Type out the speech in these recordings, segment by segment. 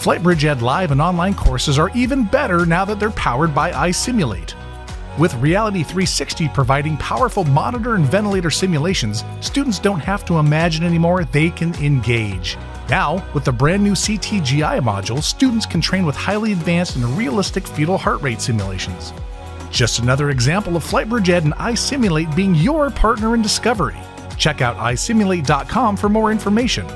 FlightBridge Ed live and online courses are even better now that they're powered by iSimulate. With REALITi 360 providing powerful monitor and ventilator simulations, students don't have to imagine anymore, they can engage. Now, with the brand new CTGI module, students can train with highly advanced and realistic fetal heart rate simulations. Just another example of FlightBridge Ed and iSimulate being your partner in discovery. Check out isimulate.com for more information.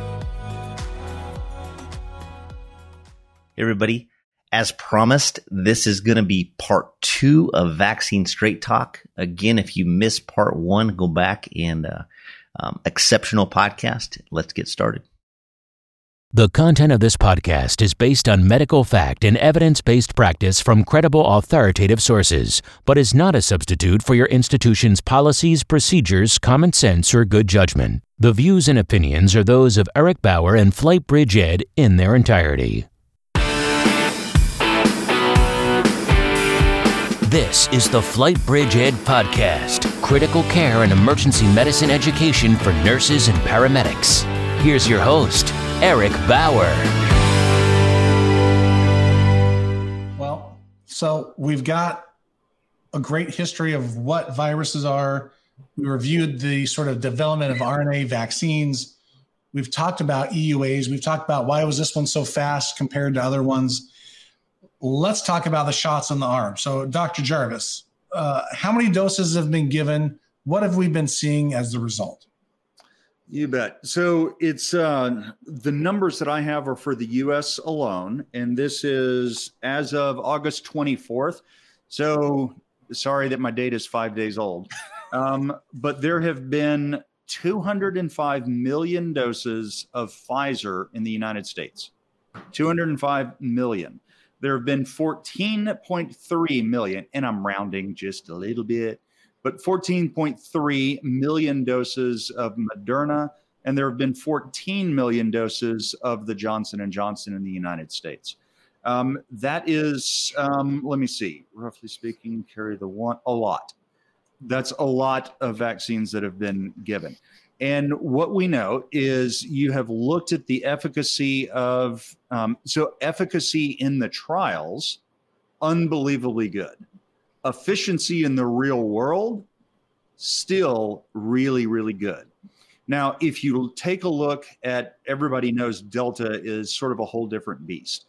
Everybody. As promised, this is going to be part two of Vaccine Straight Talk. Again, if you missed part one, go back and uh, um, exceptional podcast. Let's get started. The content of this podcast is based on medical fact and evidence based practice from credible authoritative sources, but is not a substitute for your institution's policies, procedures, common sense, or good judgment. The views and opinions are those of Eric Bauer and FlightBridge Ed in their entirety. This is the Flight Bridge Ed Podcast critical care and emergency medicine education for nurses and paramedics. Here's your host, Eric Bauer. Well, so we've got a great history of what viruses are. We reviewed the sort of development of RNA vaccines. We've talked about EUAs. We've talked about why was this one so fast compared to other ones let's talk about the shots on the arm. So, Dr. Jarvis, uh, how many doses have been given? What have we been seeing as the result? You bet. So it's uh, the numbers that I have are for the U.S. alone, and this is as of August 24th. So sorry that my data is five days old, um, but there have been 205 million doses of Pfizer in the United States. 205 million there have been 14.3 million, and I'm rounding just a little bit, but 14.3 million doses of Moderna, and there have been 14 million doses of the Johnson and Johnson in the United States. Um, that is, um, let me see, roughly speaking, carry the one a lot. That's a lot of vaccines that have been given. And what we know is you have looked at the efficacy of, um, so efficacy in the trials, unbelievably good. Efficiency in the real world, still really, really good. Now, if you take a look at everybody knows Delta is sort of a whole different beast.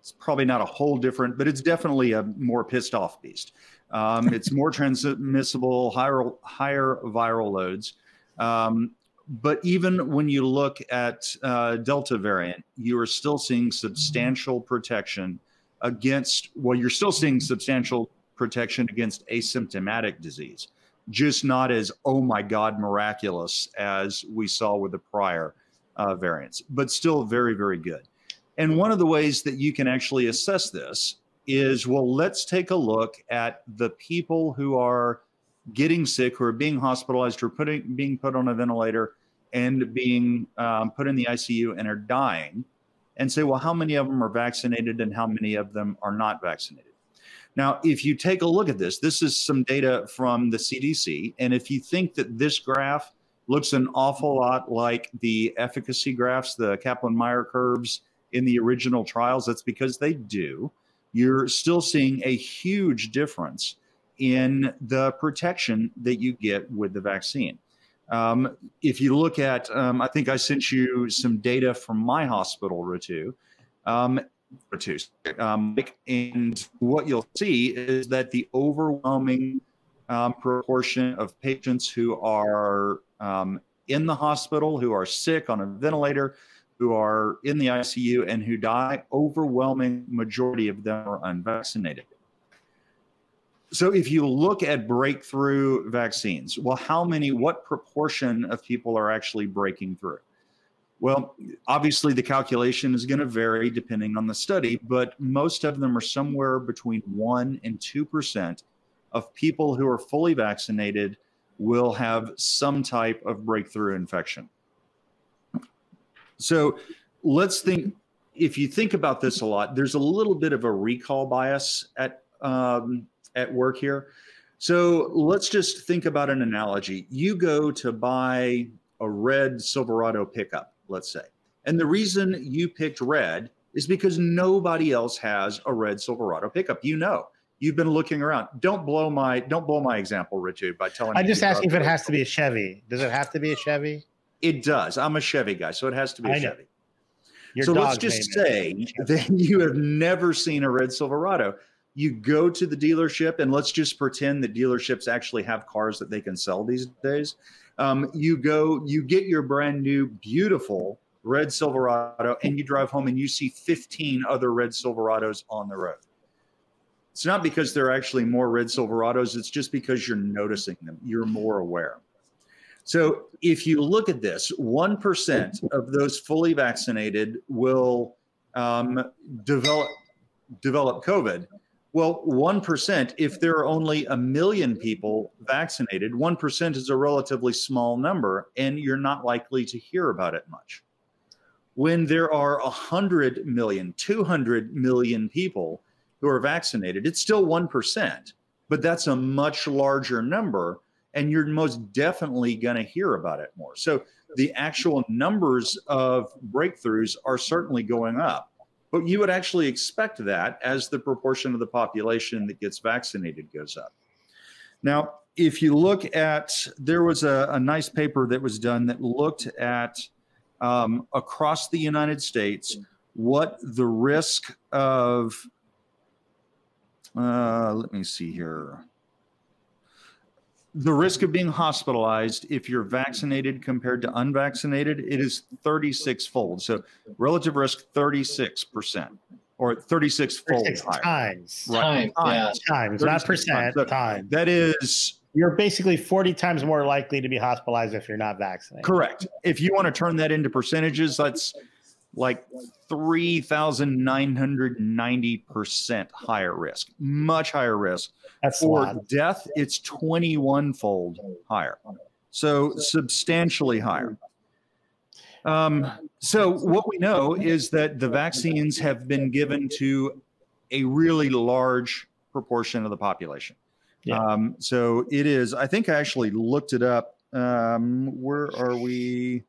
It's probably not a whole different, but it's definitely a more pissed off beast. Um, it's more transmissible, higher higher viral loads. Um, but even when you look at uh, Delta variant, you are still seeing substantial protection against. Well, you're still seeing substantial protection against asymptomatic disease, just not as oh my god miraculous as we saw with the prior uh, variants, but still very very good. And one of the ways that you can actually assess this is well, let's take a look at the people who are getting sick, who are being hospitalized, who are putting, being put on a ventilator and being um, put in the ICU and are dying, and say, well, how many of them are vaccinated and how many of them are not vaccinated? Now, if you take a look at this, this is some data from the CDC. And if you think that this graph looks an awful lot like the efficacy graphs, the Kaplan Meier curves in the original trials, that's because they do you're still seeing a huge difference in the protection that you get with the vaccine. Um, if you look at, um, I think I sent you some data from my hospital, Ritu. Um, Ritu, um, and what you'll see is that the overwhelming um, proportion of patients who are um, in the hospital, who are sick on a ventilator, who are in the ICU and who die, overwhelming majority of them are unvaccinated. So if you look at breakthrough vaccines, well, how many, what proportion of people are actually breaking through? Well, obviously the calculation is going to vary depending on the study, but most of them are somewhere between 1 and 2% of people who are fully vaccinated will have some type of breakthrough infection. So let's think if you think about this a lot, there's a little bit of a recall bias at um, at work here. So let's just think about an analogy. You go to buy a red Silverado pickup, let's say, And the reason you picked red is because nobody else has a red Silverado pickup. You know, you've been looking around. Don't blow my don't blow my example, Richard, by telling. I just asking if it has to be a Chevy. Does it have to be a Chevy? It does. I'm a Chevy guy, so it has to be a Chevy. Your so let's just say that you have never seen a red Silverado. You go to the dealership, and let's just pretend that dealerships actually have cars that they can sell these days. Um, you go, you get your brand new, beautiful red Silverado, and you drive home and you see 15 other red Silverados on the road. It's not because there are actually more red Silverados, it's just because you're noticing them, you're more aware. So if you look at this, 1% of those fully vaccinated will um, develop, develop COVID. Well, 1%, if there are only a million people vaccinated, 1% is a relatively small number, and you're not likely to hear about it much. When there are 100 million, 200 million people who are vaccinated, it's still 1%, but that's a much larger number and you're most definitely going to hear about it more. So the actual numbers of breakthroughs are certainly going up. But you would actually expect that as the proportion of the population that gets vaccinated goes up. Now, if you look at, there was a, a nice paper that was done that looked at um, across the United States what the risk of, uh, let me see here the risk of being hospitalized if you're vaccinated compared to unvaccinated it is 36 fold so relative risk 36% or 36 fold times. Right. times. yeah. times. Not percent times. time. that is you're basically 40 times more likely to be hospitalized if you're not vaccinated. Correct. If you want to turn that into percentages that's like 3,990% higher risk, much higher risk. That's For death, it's 21 fold higher. So substantially higher. Um, so what we know is that the vaccines have been given to a really large proportion of the population. Yeah. Um, so it is, I think I actually looked it up. Um, where are we?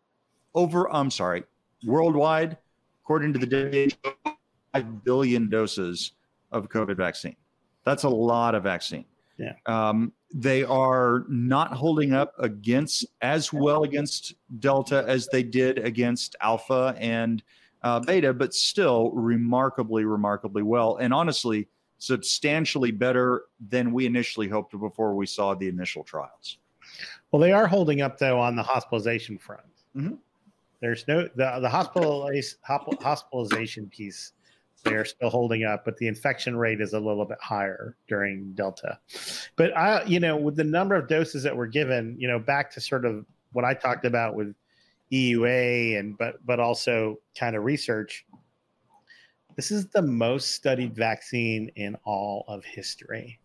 Over, I'm sorry, worldwide, according to the WHO, 5 billion doses of COVID vaccine. That's a lot of vaccine. Yeah. Um, they are not holding up against as well against Delta as they did against Alpha and uh, Beta, but still remarkably, remarkably well. And honestly, substantially better than we initially hoped before we saw the initial trials. Well, they are holding up though on the hospitalization front. Mm-hmm. There's no the the hospitalization piece. They're still holding up, but the infection rate is a little bit higher during Delta. But I, you know, with the number of doses that were given, you know, back to sort of what I talked about with EUA and but but also kind of research. This is the most studied vaccine in all of history.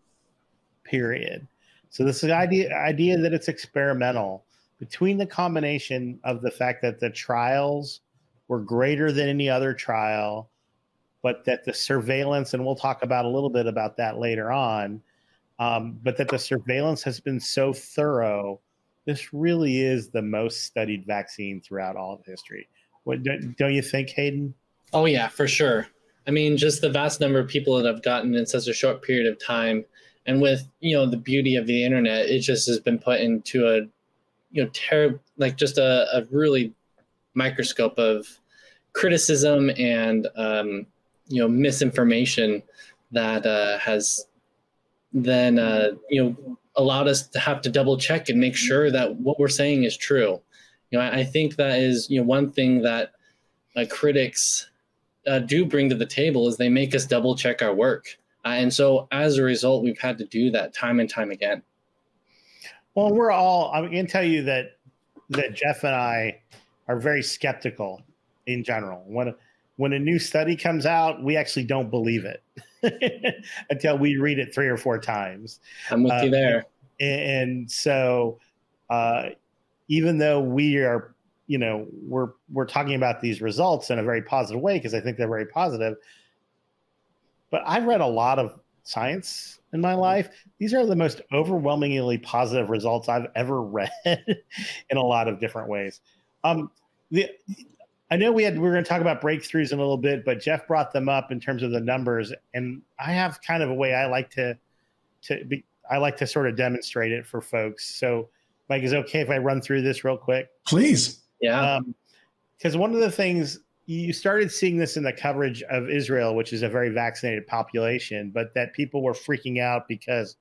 Period. So this is idea idea that it's experimental between the combination of the fact that the trials were greater than any other trial, but that the surveillance, and we'll talk about a little bit about that later on, um, but that the surveillance has been so thorough, this really is the most studied vaccine throughout all of history. What, don't you think, Hayden? Oh, yeah, for sure. I mean, just the vast number of people that have gotten in such a short period of time. And with, you know, the beauty of the internet, it just has been put into a you know terrible like just a, a really microscope of criticism and um, you know misinformation that uh, has then uh, you know allowed us to have to double check and make sure that what we're saying is true. You know, I, I think that is you know one thing that uh, critics uh, do bring to the table is they make us double check our work, uh, and so as a result, we've had to do that time and time again. Well, we're all. I can tell you that that Jeff and I are very skeptical in general. When when a new study comes out, we actually don't believe it until we read it three or four times. I'm with uh, you there. And so, uh, even though we are, you know, we're we're talking about these results in a very positive way because I think they're very positive. But I've read a lot of science in my life. These are the most overwhelmingly positive results I've ever read in a lot of different ways. Um, the I know we had we were going to talk about breakthroughs in a little bit, but Jeff brought them up in terms of the numbers, and I have kind of a way I like to to be, I like to sort of demonstrate it for folks. So, Mike, is okay if I run through this real quick? Please. Yeah. Because um, one of the things you started seeing this in the coverage of Israel, which is a very vaccinated population, but that people were freaking out because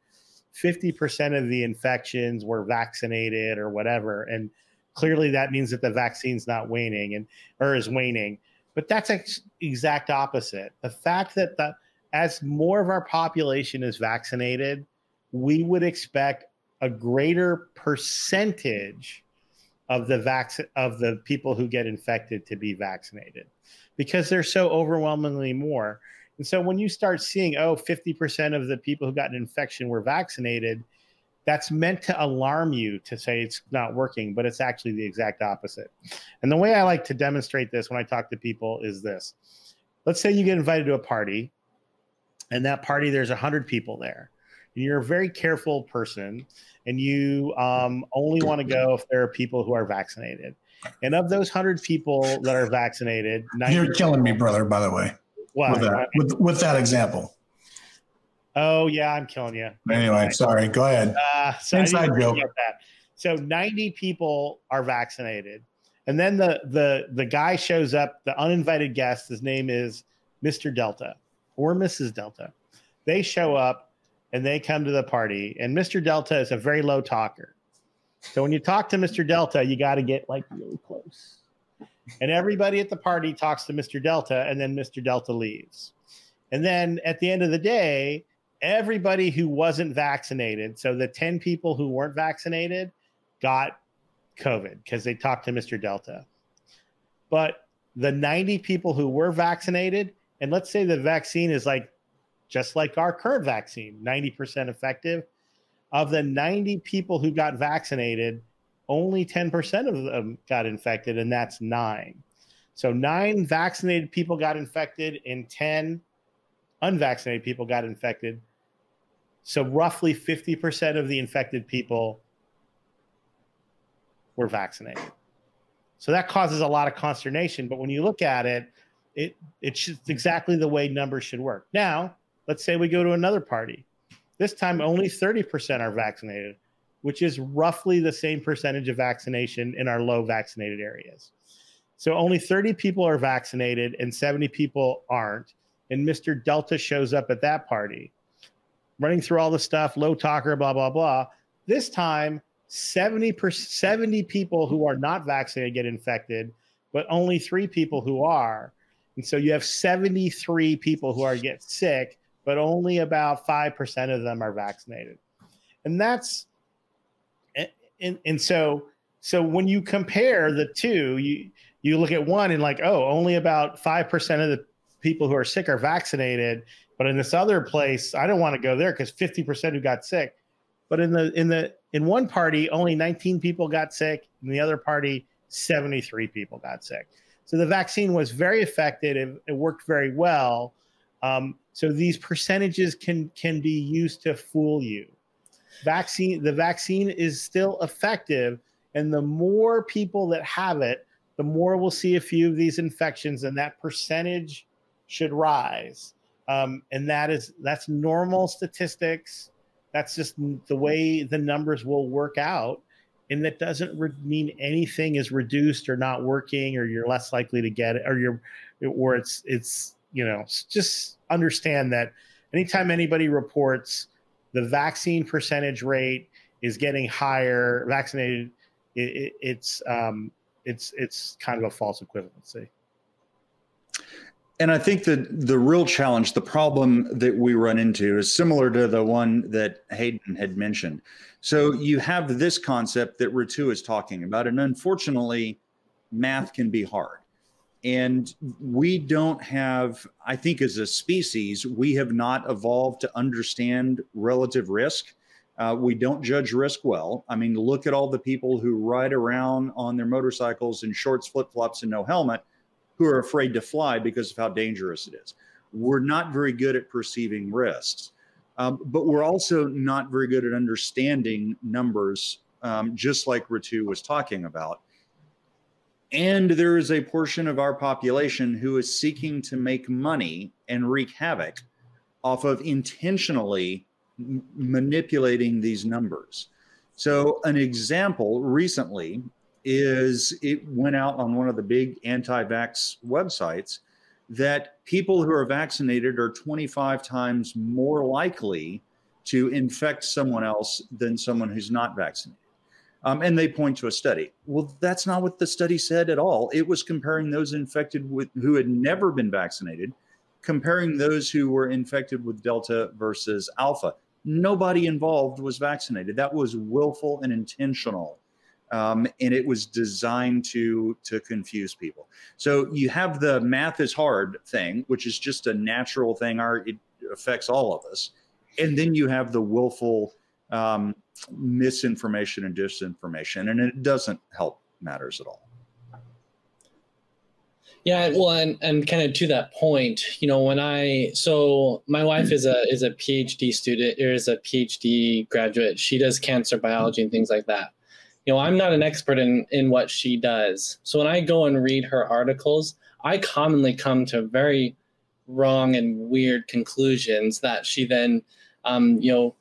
50% of the infections were vaccinated or whatever. And clearly that means that the vaccine's not waning and or is waning. But that's ex- exact opposite. The fact that the as more of our population is vaccinated, we would expect a greater percentage of the vac- of the people who get infected to be vaccinated because they're so overwhelmingly more. And so when you start seeing, oh, 50% of the people who got an infection were vaccinated, that's meant to alarm you to say it's not working, but it's actually the exact opposite. And the way I like to demonstrate this when I talk to people is this. Let's say you get invited to a party, and that party, there's 100 people there. And you're a very careful person, and you um, only want to go if there are people who are vaccinated. And of those 100 people that are vaccinated, you're killing me, brother, by the way. What? With that, with, with that example. Oh yeah, I'm killing you. Anyway, sorry. Go ahead. Uh, so Inside joke. That. So 90 people are vaccinated, and then the the the guy shows up. The uninvited guest. His name is Mr. Delta or Mrs. Delta. They show up and they come to the party, and Mr. Delta is a very low talker. So when you talk to Mr. Delta, you got to get like really close. And everybody at the party talks to Mr. Delta, and then Mr. Delta leaves. And then at the end of the day, everybody who wasn't vaccinated, so the 10 people who weren't vaccinated, got COVID because they talked to Mr. Delta. But the 90 people who were vaccinated, and let's say the vaccine is like just like our current vaccine, 90% effective. Of the 90 people who got vaccinated, only 10% of them got infected, and that's nine. So nine vaccinated people got infected, and 10 unvaccinated people got infected. So roughly 50% of the infected people were vaccinated. So that causes a lot of consternation. But when you look at it, it it's exactly the way numbers should work. Now, let's say we go to another party. This time only 30% are vaccinated, which is roughly the same percentage of vaccination in our low vaccinated areas. So only 30 people are vaccinated and 70 people aren't. And Mr. Delta shows up at that party running through all the stuff, low talker, blah, blah, blah. This time, 70 per, 70 people who are not vaccinated get infected, but only three people who are. And so you have 73 people who are get sick, but only about 5% of them are vaccinated. And that's and, and so so when you compare the two, you you look at one and like, oh, only about 5% of the people who are sick are vaccinated but in this other place, I don't want to go there because 50% who got sick. But in the in the in one party, only 19 people got sick. In the other party, 73 people got sick. So the vaccine was very effective. It, it worked very well. Um, so these percentages can can be used to fool you. Vaccine the vaccine is still effective, and the more people that have it, the more we'll see a few of these infections, and that percentage should rise um, and that is that's normal statistics. That's just the way the numbers will work out, and that doesn't re- mean anything is reduced or not working, or you're less likely to get it, or you're, or it's it's you know just understand that anytime anybody reports the vaccine percentage rate is getting higher, vaccinated, it, it, it's um, it's it's kind of a false equivalency. And I think that the real challenge, the problem that we run into is similar to the one that Hayden had mentioned. So you have this concept that Ritu is talking about, and unfortunately, math can be hard. And we don't have, I think, as a species, we have not evolved to understand relative risk. Uh, we don't judge risk well. I mean, look at all the people who ride around on their motorcycles in shorts, flip flops, and no helmet who are afraid to fly because of how dangerous it is. We're not very good at perceiving risks, um, but we're also not very good at understanding numbers, um, just like Ritu was talking about. And there is a portion of our population who is seeking to make money and wreak havoc off of intentionally m- manipulating these numbers. So, an example recently is it went out on one of the big anti vax websites that people who are vaccinated are 25 times more likely to infect someone else than someone who's not vaccinated. Um, and they point to a study. Well, that's not what the study said at all. It was comparing those infected with who had never been vaccinated, comparing those who were infected with Delta versus Alpha. Nobody involved was vaccinated. That was willful and intentional. Um, and it was designed to to confuse people. So you have the math is hard thing, which is just a natural thing. Our it affects all of us, and then you have the willful um, misinformation and disinformation, and it doesn't help matters at all. Yeah, well, and, and kind of to that point, you know, when I so my wife is a is a PhD student or is a PhD graduate. She does cancer biology and things like that. You know, I'm not an expert in in what she does. So when I go and read her articles, I commonly come to very wrong and weird conclusions that she then, um, you know,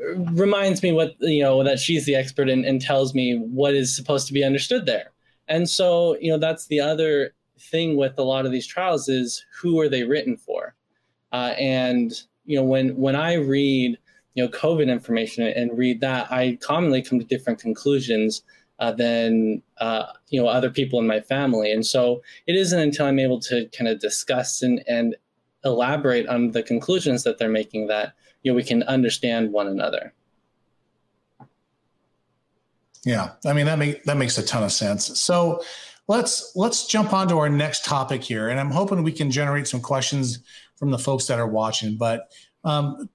reminds me what you know that she's the expert and, and tells me what is supposed to be understood there. And so you know that's the other thing with a lot of these trials is who are they written for? Uh, and you know when when i read you know covid information and read that i commonly come to different conclusions uh, than uh, you know other people in my family. And so it isn't until i'm able to kind of discuss and, and elaborate on the conclusions that they're making that you know we can understand one another yeah i mean that make, that makes a ton of sense so let's let's jump on to our next topic here and i'm hoping we can generate some questions from the folks that are watching but um,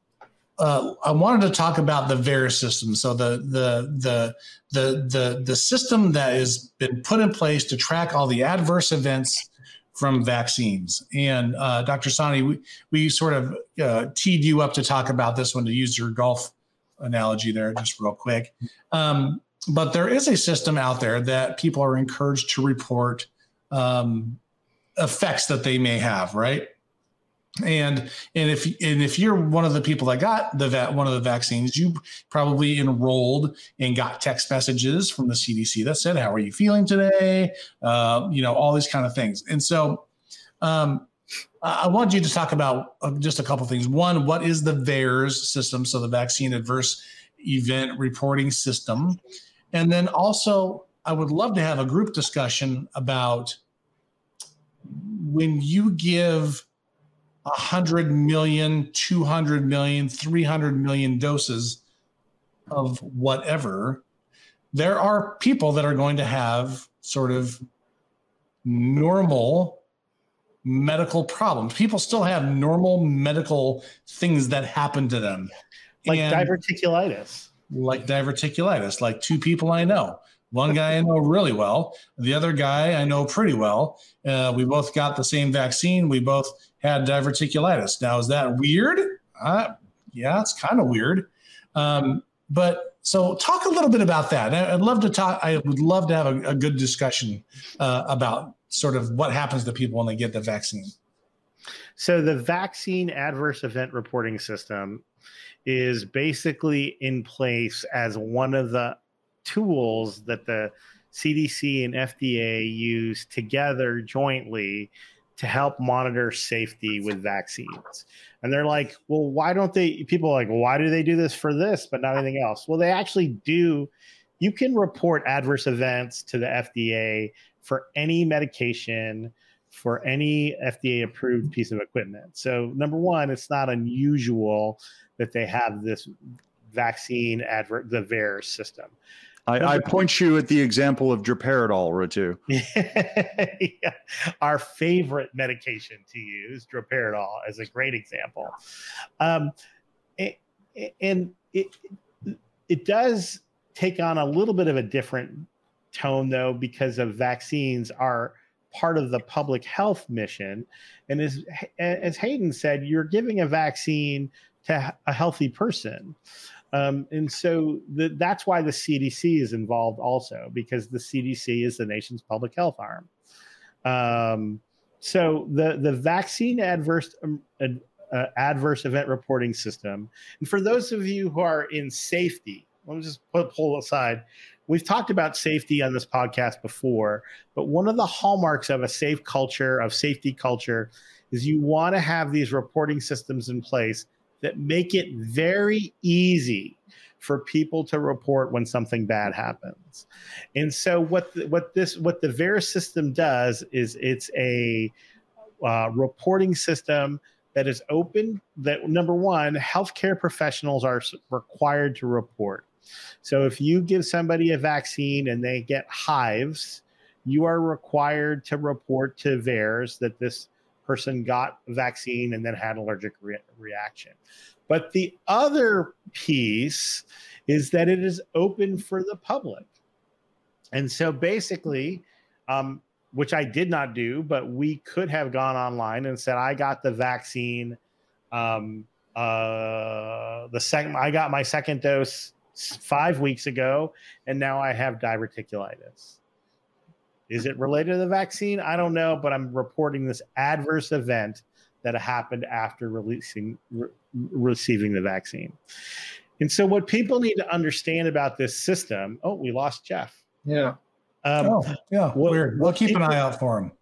uh, I wanted to talk about the VAERS system. So the the the the the the system that has been put in place to track all the adverse events from vaccines. And uh, Dr. Sahni, we, we sort of uh, teed you up to talk about this one to use your golf analogy there, just real quick. Um, but there is a system out there that people are encouraged to report um, effects that they may have, right? And and if and if you're one of the people that got the va- one of the vaccines you probably enrolled and got text messages from the cdc that said how are you feeling today? Uh, you know all these kind of things. And so um, i want you to talk about uh, just a couple things. One what is the VAERS system so the vaccine adverse event reporting system? And then also i would love to have a group discussion about when you give 100 million, 200 million, 300 million doses of whatever, there are people that are going to have sort of normal medical problems. People still have normal medical things that happen to them. Like and diverticulitis. Like diverticulitis, like two people I know. One guy I know really well. The other guy I know pretty well. Uh, we both got the same vaccine. We both had diverticulitis. Now, is that weird? Uh, yeah, it's kind of weird. Um, but so, talk a little bit about that. I'd love to talk. I would love to have a, a good discussion uh, about sort of what happens to people when they get the vaccine. So, the vaccine adverse event reporting system is basically in place as one of the tools that the CDC and FDA use together jointly to help monitor safety with vaccines. And they're like, well, why don't they? People are like, why do they do this for this, but not anything else? Well, they actually do. You can report adverse events to the FDA for any medication, for any FDA approved piece of equipment. So, number one, it's not unusual that they have this vaccine advert, the VAERS system. I, I, point you at the example of droperidol, Ritu. yeah. Our favorite medication to use, droperidol, is a great example. Um, and it, it does take on a little bit of a different tone, though, because of vaccines are part of the public health mission. And as, as Hayden said, you're giving a vaccine to a healthy person. Um, and so the, that's why the CDC is involved also, because the CDC is the nation's public health arm. Um, so the the vaccine adverse um, uh, adverse event reporting system, and for those of you who are in safety, let me just put pull aside. We've talked about safety on this podcast before, but one of the hallmarks of a safe culture, of safety culture, is you want to have these reporting systems in place that make it very easy for people to report when something bad happens. And so what the, what this what the VAERS system does is it's a uh, reporting system that is open that number one healthcare professionals are required to report so if you give somebody a vaccine and they get hives you are required to report to VAERS that this person got vaccine and then had allergic re- reaction but the other piece is that it is open for the public. And so basically, um, which I did not do, but we could have gone online and said, I got the vaccine. Um, uh, the second, I got my second dose five weeks ago, and now I have diverticulitis. Is it related to the vaccine? I don't know, but I'm reporting this adverse event that happened after releasing re- receiving the vaccine. And so, what people need to understand about this system. Oh, we lost Jeff. Yeah. Um, oh, yeah. What, weird. We'll keep people, an eye out for him.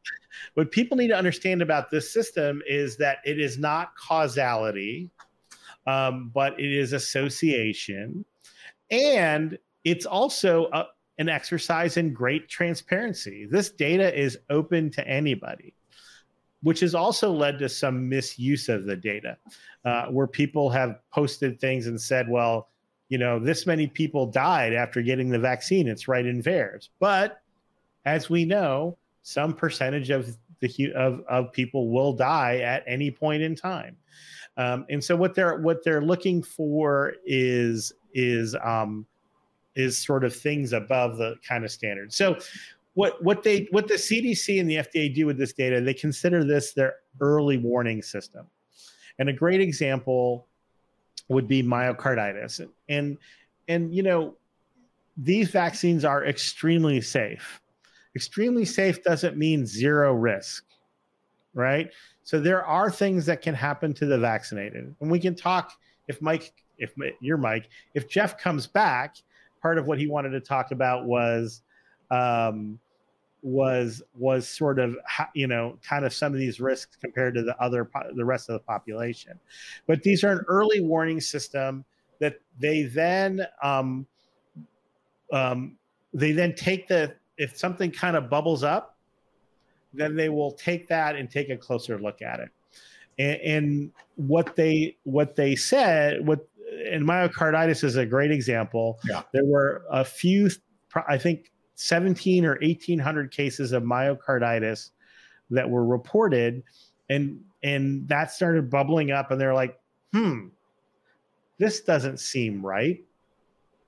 What people need to understand about this system is that it is not causality, um, but it is association, and it's also a, an exercise in great transparency. This data is open to anybody which has also led to some misuse of the data, uh, where people have posted things and said, well, you know, this many people died after getting the vaccine. It's right in VAERS. But as we know, some percentage of the of, of people will die at any point in time. Um, and so what they're what they're looking for is is um, is sort of things above the kind of standard. So what what they what the CDC and the FDA do with this data, they consider this their early warning system. And a great example would be myocarditis. And and you know, these vaccines are extremely safe. Extremely safe doesn't mean zero risk, right? So there are things that can happen to the vaccinated. And we can talk if Mike if you're Mike, if Jeff comes back, part of what he wanted to talk about was um, was was sort of you know kind of some of these risks compared to the other the rest of the population. But these are an early warning system that they then um, um, they then take the if something kind of bubbles up then they will take that and take a closer look at it. And, and what they what they said what and myocarditis is a great example. Yeah. there were a few i think 17 or 1800 cases of myocarditis that were reported and and that started bubbling up and they're like hmm this doesn't seem right.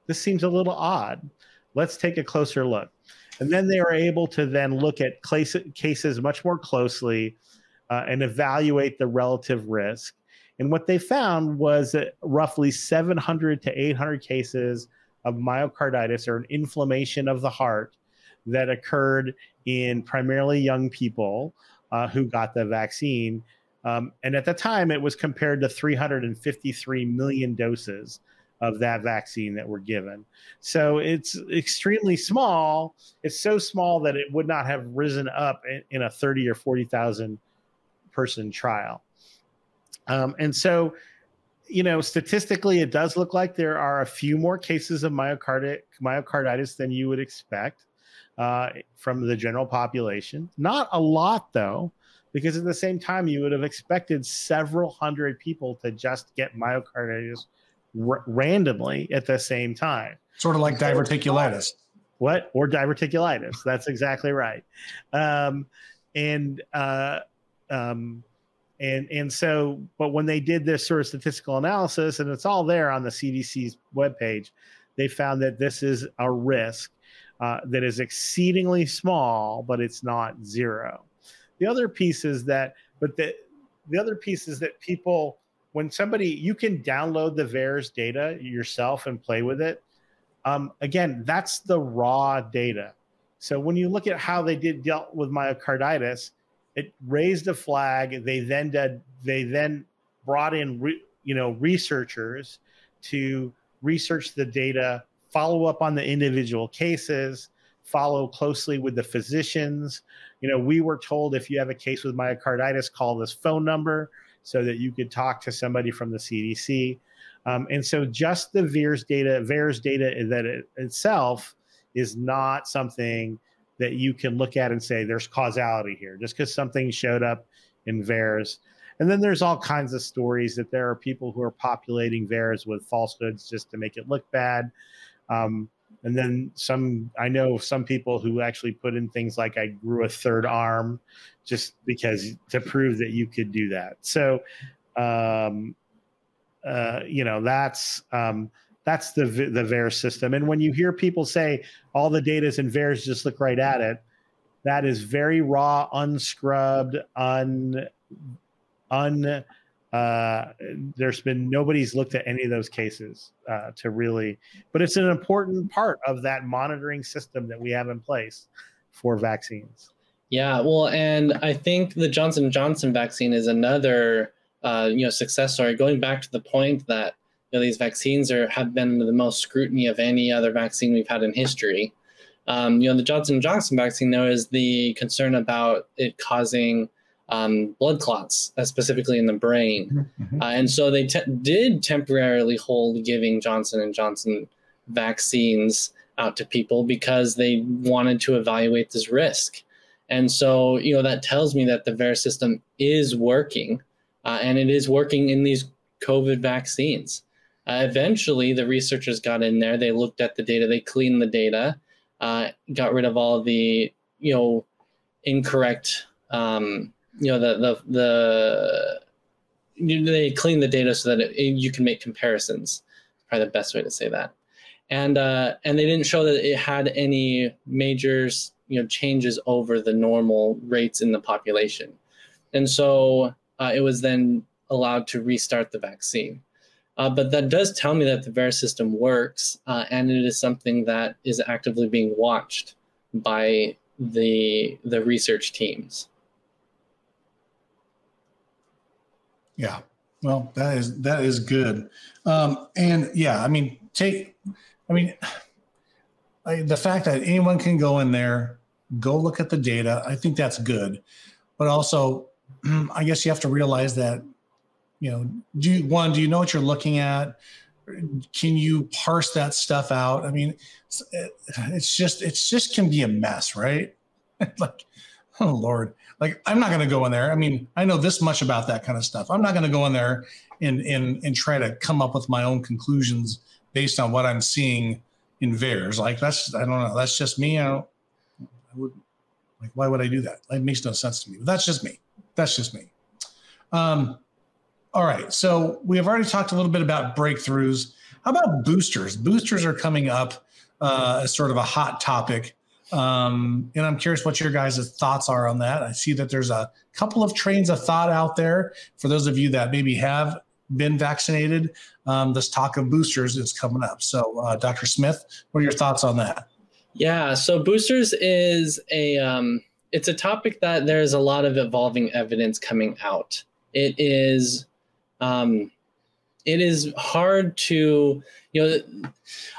This seems a little odd. Let's take a closer look. And then they were able to then look at cases much more closely uh, and evaluate the relative risk and what they found was that roughly 700 to 800 cases of myocarditis or an inflammation of the heart that occurred in primarily young people uh, who got the vaccine. Um, and at the time, it was compared to 353 million doses of that vaccine that were given. So it's extremely small. It's so small that it would not have risen up in, in a 30 or 40,000 person trial. Um, and so you know, statistically, it does look like there are a few more cases of myocarditis, myocarditis than you would expect uh, from the general population. Not a lot, though, because at the same time, you would have expected several hundred people to just get myocarditis r- randomly at the same time. Sort of like diverticulitis. What? Or diverticulitis. That's exactly right. Um, and, uh, um, and and so but when they did this sort of statistical analysis and it's all there on the cdc's webpage they found that this is a risk uh, that is exceedingly small but it's not zero the other piece is that but the the other piece is that people when somebody you can download the VAERS data yourself and play with it. Um, again, that's the raw data. So when you look at how they did dealt with myocarditis, it raised a flag. They then did. They then brought in, re, you know, researchers to research the data, follow up on the individual cases, follow closely with the physicians. You know, we were told if you have a case with myocarditis, call this phone number so that you could talk to somebody from the CDC. Um, and so just the VAERS data, VAERS data that it itself is not something that you can look at and say there's causality here just because something showed up in VAERS. And then there's all kinds of stories that there are people who are populating VAERS with falsehoods just to make it look bad. Um, and then some, I know some people who actually put in things like I grew a third arm just because to prove that you could do that. So, um, uh, you know, that's, um, that's the the VAERS system. And when you hear people say all the data is in VAERS, just look right at it. That is very raw, unscrubbed, un un. Uh, there's been nobody's looked at any of those cases uh, to really, but it's an important part of that monitoring system that we have in place for vaccines. Yeah, well, and I think the Johnson Johnson vaccine is another uh, you know success story. Going back to the point that know, these vaccines are have been the most scrutiny of any other vaccine we've had in history. Um, you know, the Johnson Johnson vaccine, though is the concern about it causing um, blood clots, uh, specifically in the brain, mm-hmm. uh, and so they te- did temporarily hold giving Johnson and Johnson vaccines out to people because they wanted to evaluate this risk. And so, you know, that tells me that the VAERS system is working, uh, and it is working in these COVID vaccines. Uh, eventually, the researchers got in there. They looked at the data. They cleaned the data, uh, got rid of all the you know incorrect um, you know the the the they cleaned the data so that it, it, you can make comparisons. Probably the best way to say that. And uh, and they didn't show that it had any major you know changes over the normal rates in the population. And so uh, it was then allowed to restart the vaccine. Uh, but that does tell me that the VAERS system works, uh, and it is something that is actively being watched by the the research teams. Yeah, well, that is that is good, um, and yeah, I mean, take, I mean, I, the fact that anyone can go in there, go look at the data, I think that's good, but also, I guess you have to realize that you know do you, one do you know what you're looking at? Can you parse that stuff out? I mean it's, it's just it's just can be a mess right? Like oh lord. Like i'm not going to go in there. I mean i know this much about that kind of stuff. I'm not going to go in there and and and try to come up with my own conclusions based on what i'm seeing in VAERS. like that's i don't know. That's just me. I don't i would like why would i do that? It makes no sense to me. But that's just me. That's just me. Um all right. So we have already talked a little bit about breakthroughs. How about boosters? Boosters are coming up uh, as sort of a hot topic. Um, and I'm curious what your guys' thoughts are on that. I see that there's a couple of trains of thought out there for those of you that maybe have been vaccinated. Um, this talk of boosters is coming up. So, uh, Dr. Smith, what are your thoughts on that? Yeah, so boosters is a um, it's a topic that there's a lot of evolving evidence coming out. It is um, it is hard to you know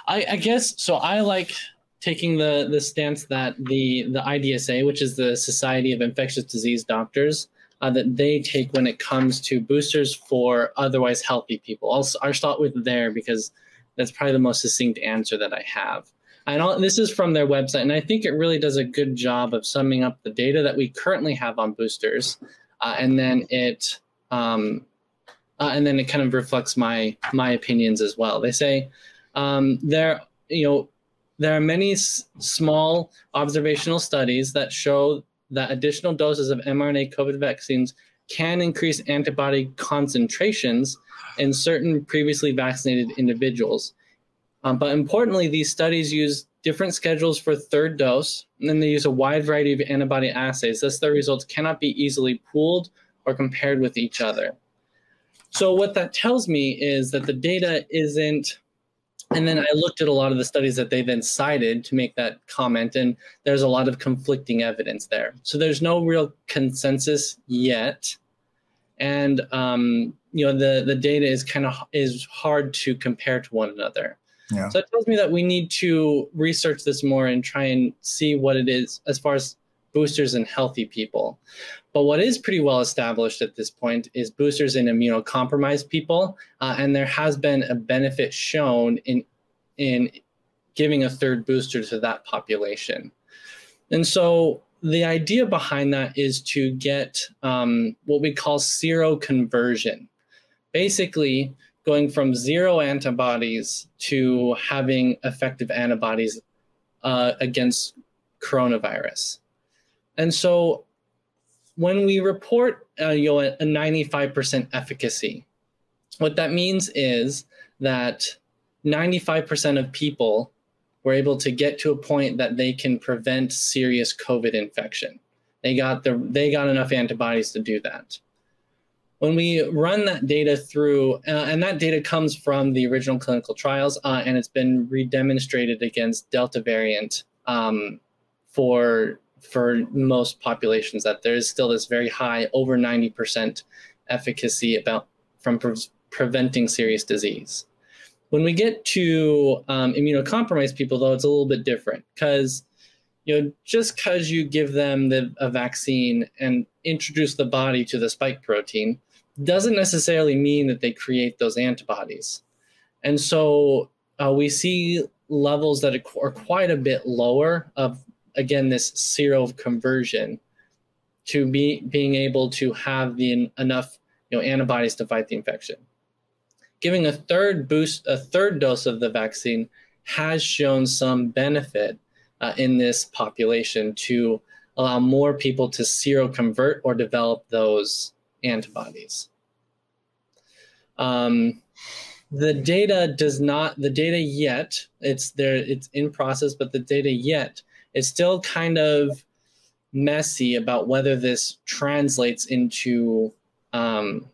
I, I guess so i like taking the the stance that the the idsa which is the society of infectious disease doctors uh, that they take when it comes to boosters for otherwise healthy people. I'll, I'll start with there because that's probably the most succinct answer that i have. And all, this is from their website and i think it really does a good job of summing up the data that we currently have on boosters uh, and then it um, uh, and then it kind of reflects my my opinions as well. They say um, there, you know, there are many s- small observational studies that show that additional doses of mRNA COVID vaccines can increase antibody concentrations in certain previously vaccinated individuals. Um, but importantly, these studies use different schedules for third dose, and then they use a wide variety of antibody assays. Thus, the results cannot be easily pooled or compared with each other. So what that tells me is that the data isn't and then I looked at a lot of the studies that they then cited to make that comment, and there's a lot of conflicting evidence there. So there's no real consensus yet, and um, you know the the data is kind of is hard to compare to one another. Yeah. So it tells me that we need to research this more and try and see what it is as far as boosters in healthy people. But what is pretty well established at this point is boosters in immunocompromised people, uh, and there has been a benefit shown in in giving a third booster to that population. And so the idea behind that is to get um, what we call seroconversion. Basically, going from zero antibodies to having effective antibodies uh, against coronavirus. And so when we report uh, you know, a 95% efficacy, what that means is that 95% of people were able to get to a point that they can prevent serious COVID infection. They got the they got enough antibodies to do that. When we run that data through, uh, and that data comes from the original clinical trials, uh, and it's been redemonstrated against Delta variant um, for for most populations that there is still this very high, over 90% efficacy about from pre- preventing serious disease. When we get to um, immunocompromised people, though, it's a little bit different because you know just because you give them the, a vaccine and introduce the body to the spike protein doesn't necessarily mean that they create those antibodies. And so uh, we see levels that are quite a bit lower of again this seroconversion to be being able to have the enough you know antibodies to fight the infection. Giving a third boost, a third dose of the vaccine has shown some benefit uh, in this population to allow more people to seroconvert or develop those antibodies. Um, the data does not the data yet it's there it's in process but the data yet is still kind of messy about whether this translates into um,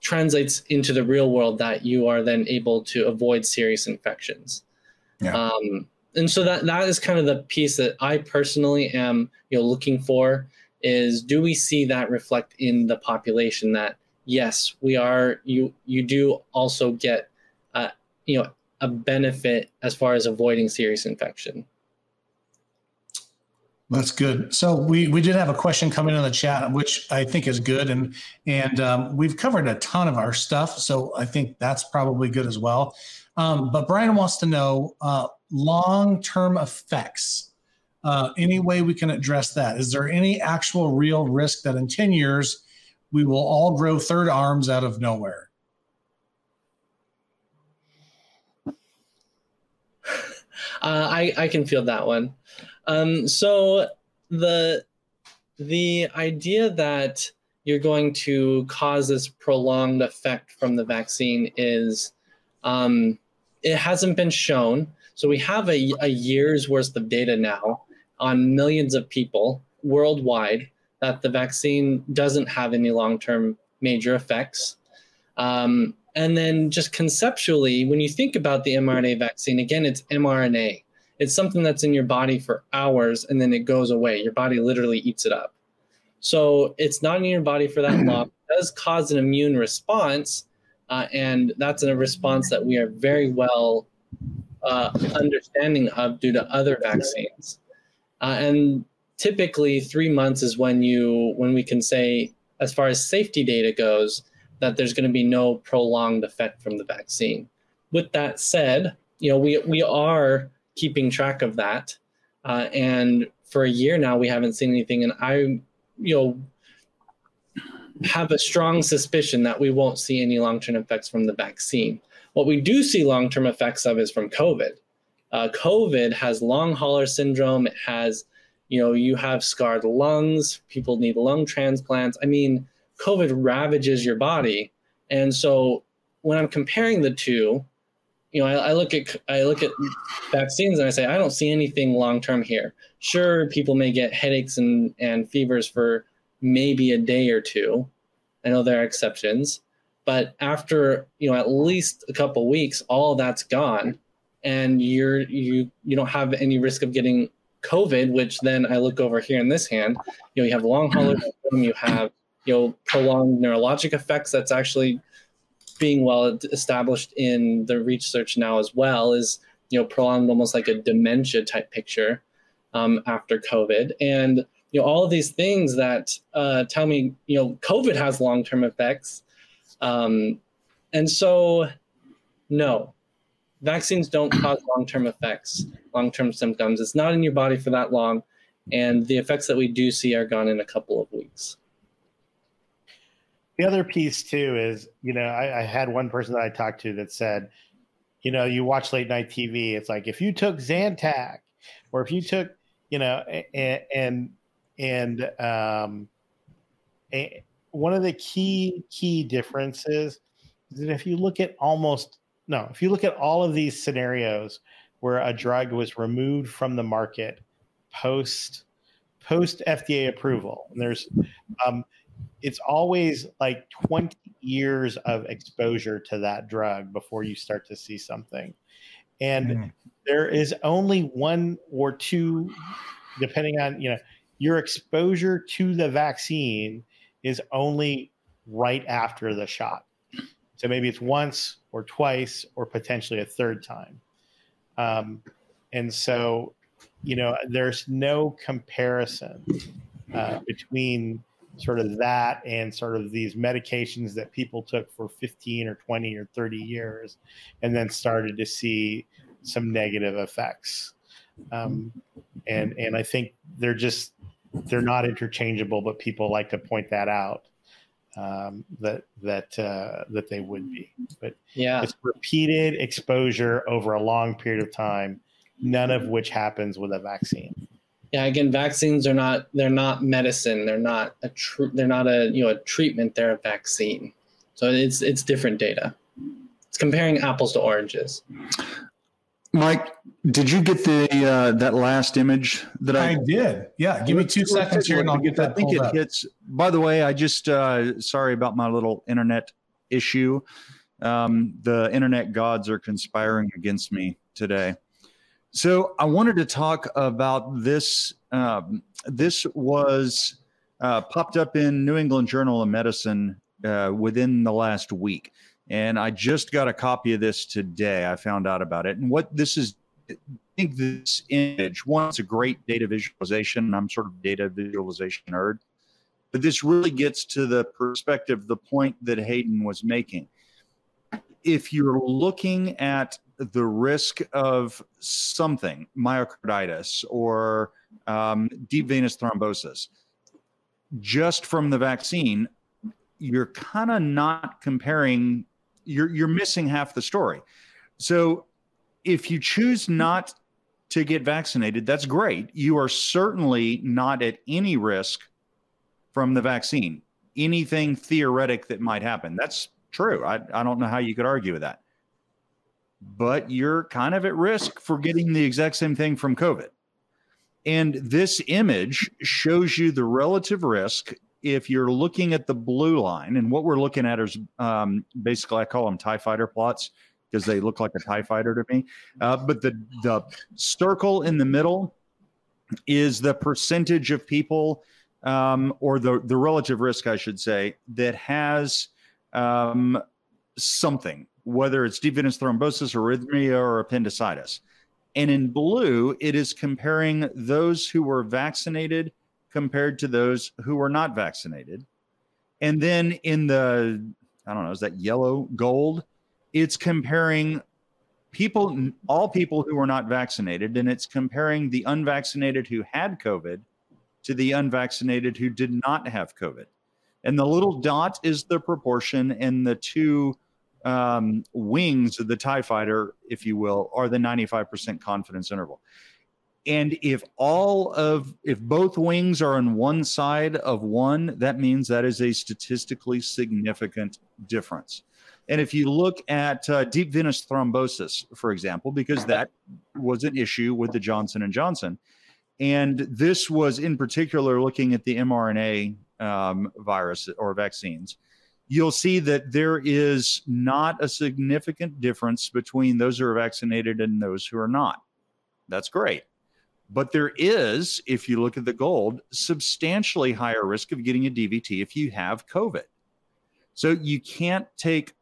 translates into the real world that you are then able to avoid serious infections yeah. Um, and so that that is kind of the piece that i personally am you know looking for is do we see that reflect in the population that yes, we are. You you do also get, uh, you know, a benefit as far as avoiding serious infection. That's good. So we we did have a question coming in the chat, which I think is good, and and um, we've covered a ton of our stuff, so I think that's probably good as well. Um, but Brian wants to know uh, long term effects. Uh, any way we can address that? Is there any actual real risk that in ten years we will all grow third arms out of nowhere. Uh, I I can feel that one. Um, so the the idea that you're going to cause this prolonged effect from the vaccine is um, it hasn't been shown. So we have a, a year's worth of data now on millions of people worldwide that the vaccine doesn't have any long term major effects. Um, and then just conceptually, when you think about the mRNA vaccine, again, it's mRNA. It's something that's in your body for hours and then it goes away. Your body literally eats it up. So it's not in your body for that long. It does cause an immune response. Uh, and that's a response that we are very well uh, understanding of due to other vaccines. Uh, and typically three months is when you when we can say as far as safety data goes that there's going to be no prolonged effect from the vaccine with that said you know we we are keeping track of that. Uh, and for a year now we haven't seen anything. And i you know have a strong suspicion that we won't see any long-term effects from the vaccine. What we do see long-term effects of is from covid. Uh, covid has long hauler syndrome. It has you know, you have scarred lungs, people need lung transplants. I mean, COVID ravages your body. And so when I'm comparing the two, you know, I, I, look at I look at vaccines and I say I don't see anything long term here. Sure, people may get headaches and and fevers for maybe a day or two. I know there are exceptions, But after you know at least a couple weeks, all that's gone, and you're you you don't have any risk of getting COVID. Which then I look over here in this hand, you know, you have long hauler mm. you have you know prolonged neurologic effects. That's actually being well established in the research now as well. Is you know prolonged almost like a dementia type picture um, after COVID. And you know all of these things that uh, tell me you know covid has long-term effects um, and so no. Vaccines don't cause long-term effects long-term symptoms. It's not in your body for that long and the effects that we do see are gone in a couple of weeks the other piece too is you know I, I had one person that i talked to that said you know you watch late night tv it's like if you took zantac or if you took you know and, and and um, a, one of the key key differences is that if you look at almost no, if you look at all of these scenarios where a drug was removed from the market post post FDA approval, and there's um, it's always like 20 years of exposure to that drug before you start to see something. And mm. there is only one or two, depending on, you know, your exposure to the vaccine is only right after the shot. So maybe it's once or twice or potentially a third time. Um, and so, you know, there's no comparison uh, between sort of that and sort of these medications that people took for 15 or 20 or 30 years and then started to see some negative effects. Um, and, and I think they're just they're not interchangeable, but people like to point that out um, that that uh, that they would be. But yeah, it's repeated exposure over a long period of time, none of which happens with a vaccine. Yeah, again, vaccines are not they're not medicine. They're not a tr- they're not a you know a treatment. They're a vaccine. So it's it's different data. It's comparing apples to oranges. Mike, did you get the uh, that last image that I, I did? Yeah, give me 2 seconds here, and I'll get that. I think it up. hits. By the way, I just uh, sorry about my little internet issue. Um, the internet gods are conspiring against me today. So I wanted to talk about this. Um, this was uh, popped up in New England Journal of Medicine uh, within the last week. And I just got a copy of this today. I found out about it. And what this is, I think this image, one, it's a great data visualization. I'm sort of data visualization nerd. But this really gets to the perspective, the point that Hayden was making. If you're looking at the risk of something, myocarditis or um, deep venous thrombosis, just from the vaccine, you're kind of not comparing you're you're missing half the story. So if you choose not to get vaccinated, that's great. You are certainly not at any risk from the vaccine. Anything theoretic that might happen. That's true. I, I don't know how you could argue with that. But you're kind of at risk for getting the exact same thing from COVID. And this image shows you the relative risk if you're looking at the blue line, and what we're looking at is um, basically I call them Tie Fighter plots because they look like a Tie Fighter to me. Uh, but the the circle in the middle is the percentage of people, um, or the the relative risk, I should say, that has um, something, whether it's deep venous thrombosis, arrhythmia, or appendicitis. And in blue, it is comparing those who were vaccinated compared to those who were not vaccinated. And then in the, I don't know, is that yellow gold? It's comparing people, all people who were not vaccinated, and it's comparing the unvaccinated who had COVID to the unvaccinated who did not have COVID. And the little dot is the proportion, and the two um, wings of the TIE fighter, if you will, are the 95% confidence interval. And if all of, if both wings are on one side of one, that means that is a statistically significant difference. And if you look at uh, deep venous thrombosis, for example, because that was an issue with the Johnson and Johnson, and this was in particular looking at the mRNA um, virus or vaccines, you'll see that there is not a significant difference between those who are vaccinated and those who are not. That's great. But there is, if you look at the gold, substantially higher risk of getting a DVT if you have COVID. So you can't take,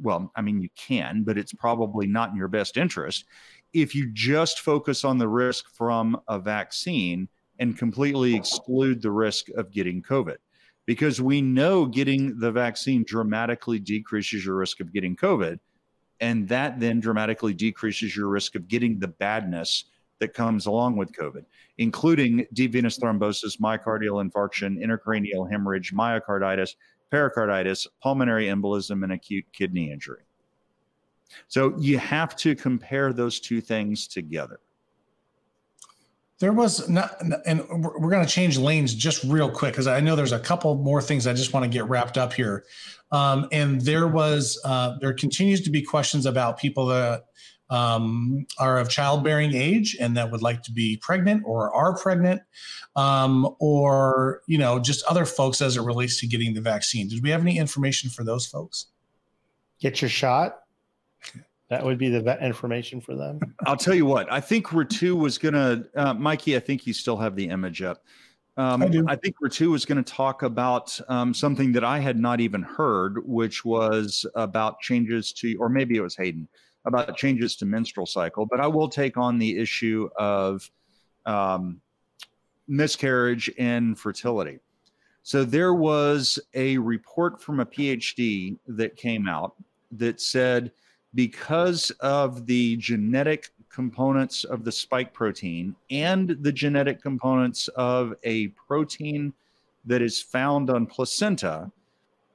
well, I mean, you can, but it's probably not in your best interest if you just focus on the risk from a vaccine and completely exclude the risk of getting COVID. Because we know getting the vaccine dramatically decreases your risk of getting COVID. And that then dramatically decreases your risk of getting the badness that comes along with COVID, including deep venous thrombosis, myocardial infarction, intracranial hemorrhage, myocarditis, pericarditis, pulmonary embolism, and acute kidney injury. So you have to compare those two things together. There was not, and we're going to change lanes just real quick because I know there's a couple more things I just want to get wrapped up here. Um, and there was, uh, there continues to be questions about people that um, are of childbearing age and that would like to be pregnant or are pregnant, um, or you know, just other folks as it relates to getting the vaccine. Did we have any information for those folks? Get your shot. That would be the information for them. I'll tell you what. I think Ritu was gonna, uh, Mikey. I think you still have the image up. Um, I, do. I think Ritu was going to talk about um, something that I had not even heard, which was about changes to, or maybe it was Hayden, about changes to menstrual cycle. But I will take on the issue of um, miscarriage and fertility. So there was a report from a PhD that came out that said because of the genetic components of the spike protein and the genetic components of a protein that is found on placenta,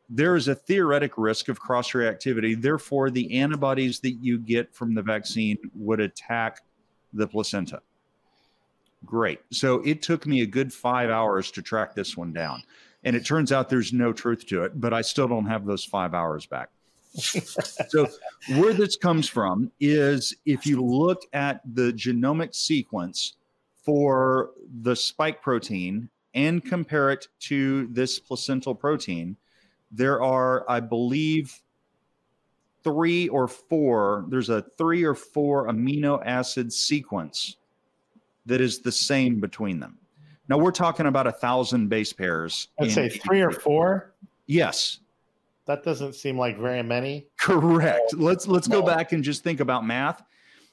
there is a theoretic risk of cross reactivity. Therefore, the antibodies that you get from the vaccine would attack the placenta. Great. So it took me a good five hours to track this one down. And it turns out there's no truth to it, but I still don't have those five hours back so where this comes from is if you look at the genomic sequence for the spike protein and compare it to this placental protein, there are, I believe, three or four, there's a three or four amino acid sequence that is the same between them. Now we're talking about a thousand base pairs. I'd say three or four. Yes that doesn't seem like very many. Correct. Let's let's go back and just think about math.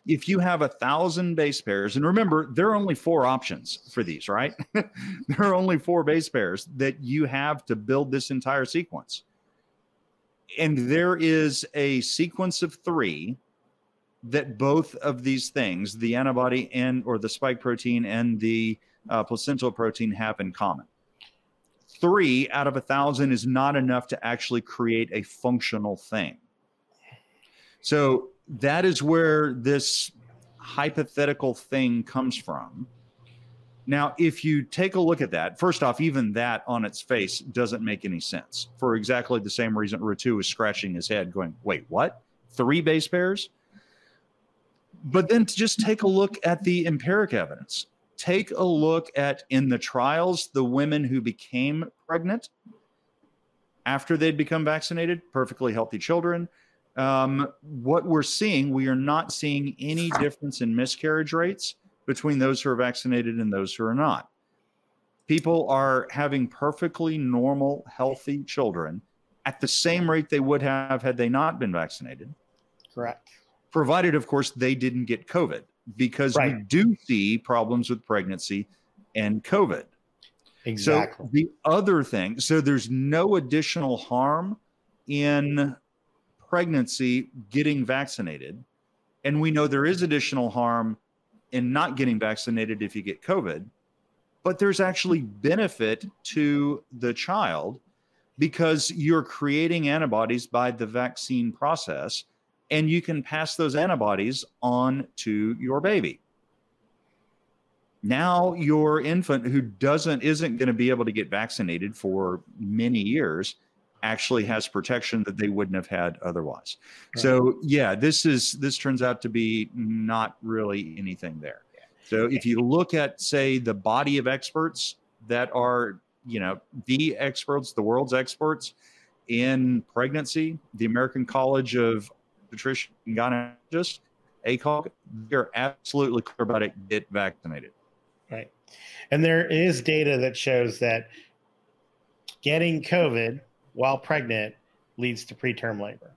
If you have a thousand base pairs, and remember, there are only four options for these, right? there are only four base pairs that you have to build this entire sequence. And there is a sequence of three that both of these things, the antibody and or the spike protein and the uh, placental protein, have in common three out of a thousand is not enough to actually create a functional thing. So that is where this hypothetical thing comes from. Now, if you take a look at that, first off, even that on its face doesn't make any sense for exactly the same reason Ritu is scratching his head, going, wait, what? Three base pairs? But then to just take a look at the empiric evidence take a look at in the trials the women who became pregnant after they'd become vaccinated, perfectly healthy children. Um, what we're seeing, we are not seeing any difference in miscarriage rates between those who are vaccinated and those who are not. People are having perfectly normal, healthy children at the same rate they would have had they not been vaccinated. Correct. Provided, of course, they didn't get COVID because right. we do see problems with pregnancy and COVID. Exactly. So the other thing, so there's no additional harm in pregnancy getting vaccinated. And we know there is additional harm in not getting vaccinated if you get COVID, but there's actually benefit to the child because you're creating antibodies by the vaccine process and you can pass those antibodies on to your baby. Now your infant who doesn't isn't going to be able to get vaccinated for many years actually has protection that they wouldn't have had otherwise. Right. So yeah, this is this turns out to be not really anything there. So if you look at say the body of experts that are, you know, the experts, the world's experts, in pregnancy. The American College of Obstetrician and Gynecologists, ACOG, they're absolutely clear about it. Get vaccinated. Right. And there is data that shows that getting COVID while pregnant leads to preterm labor.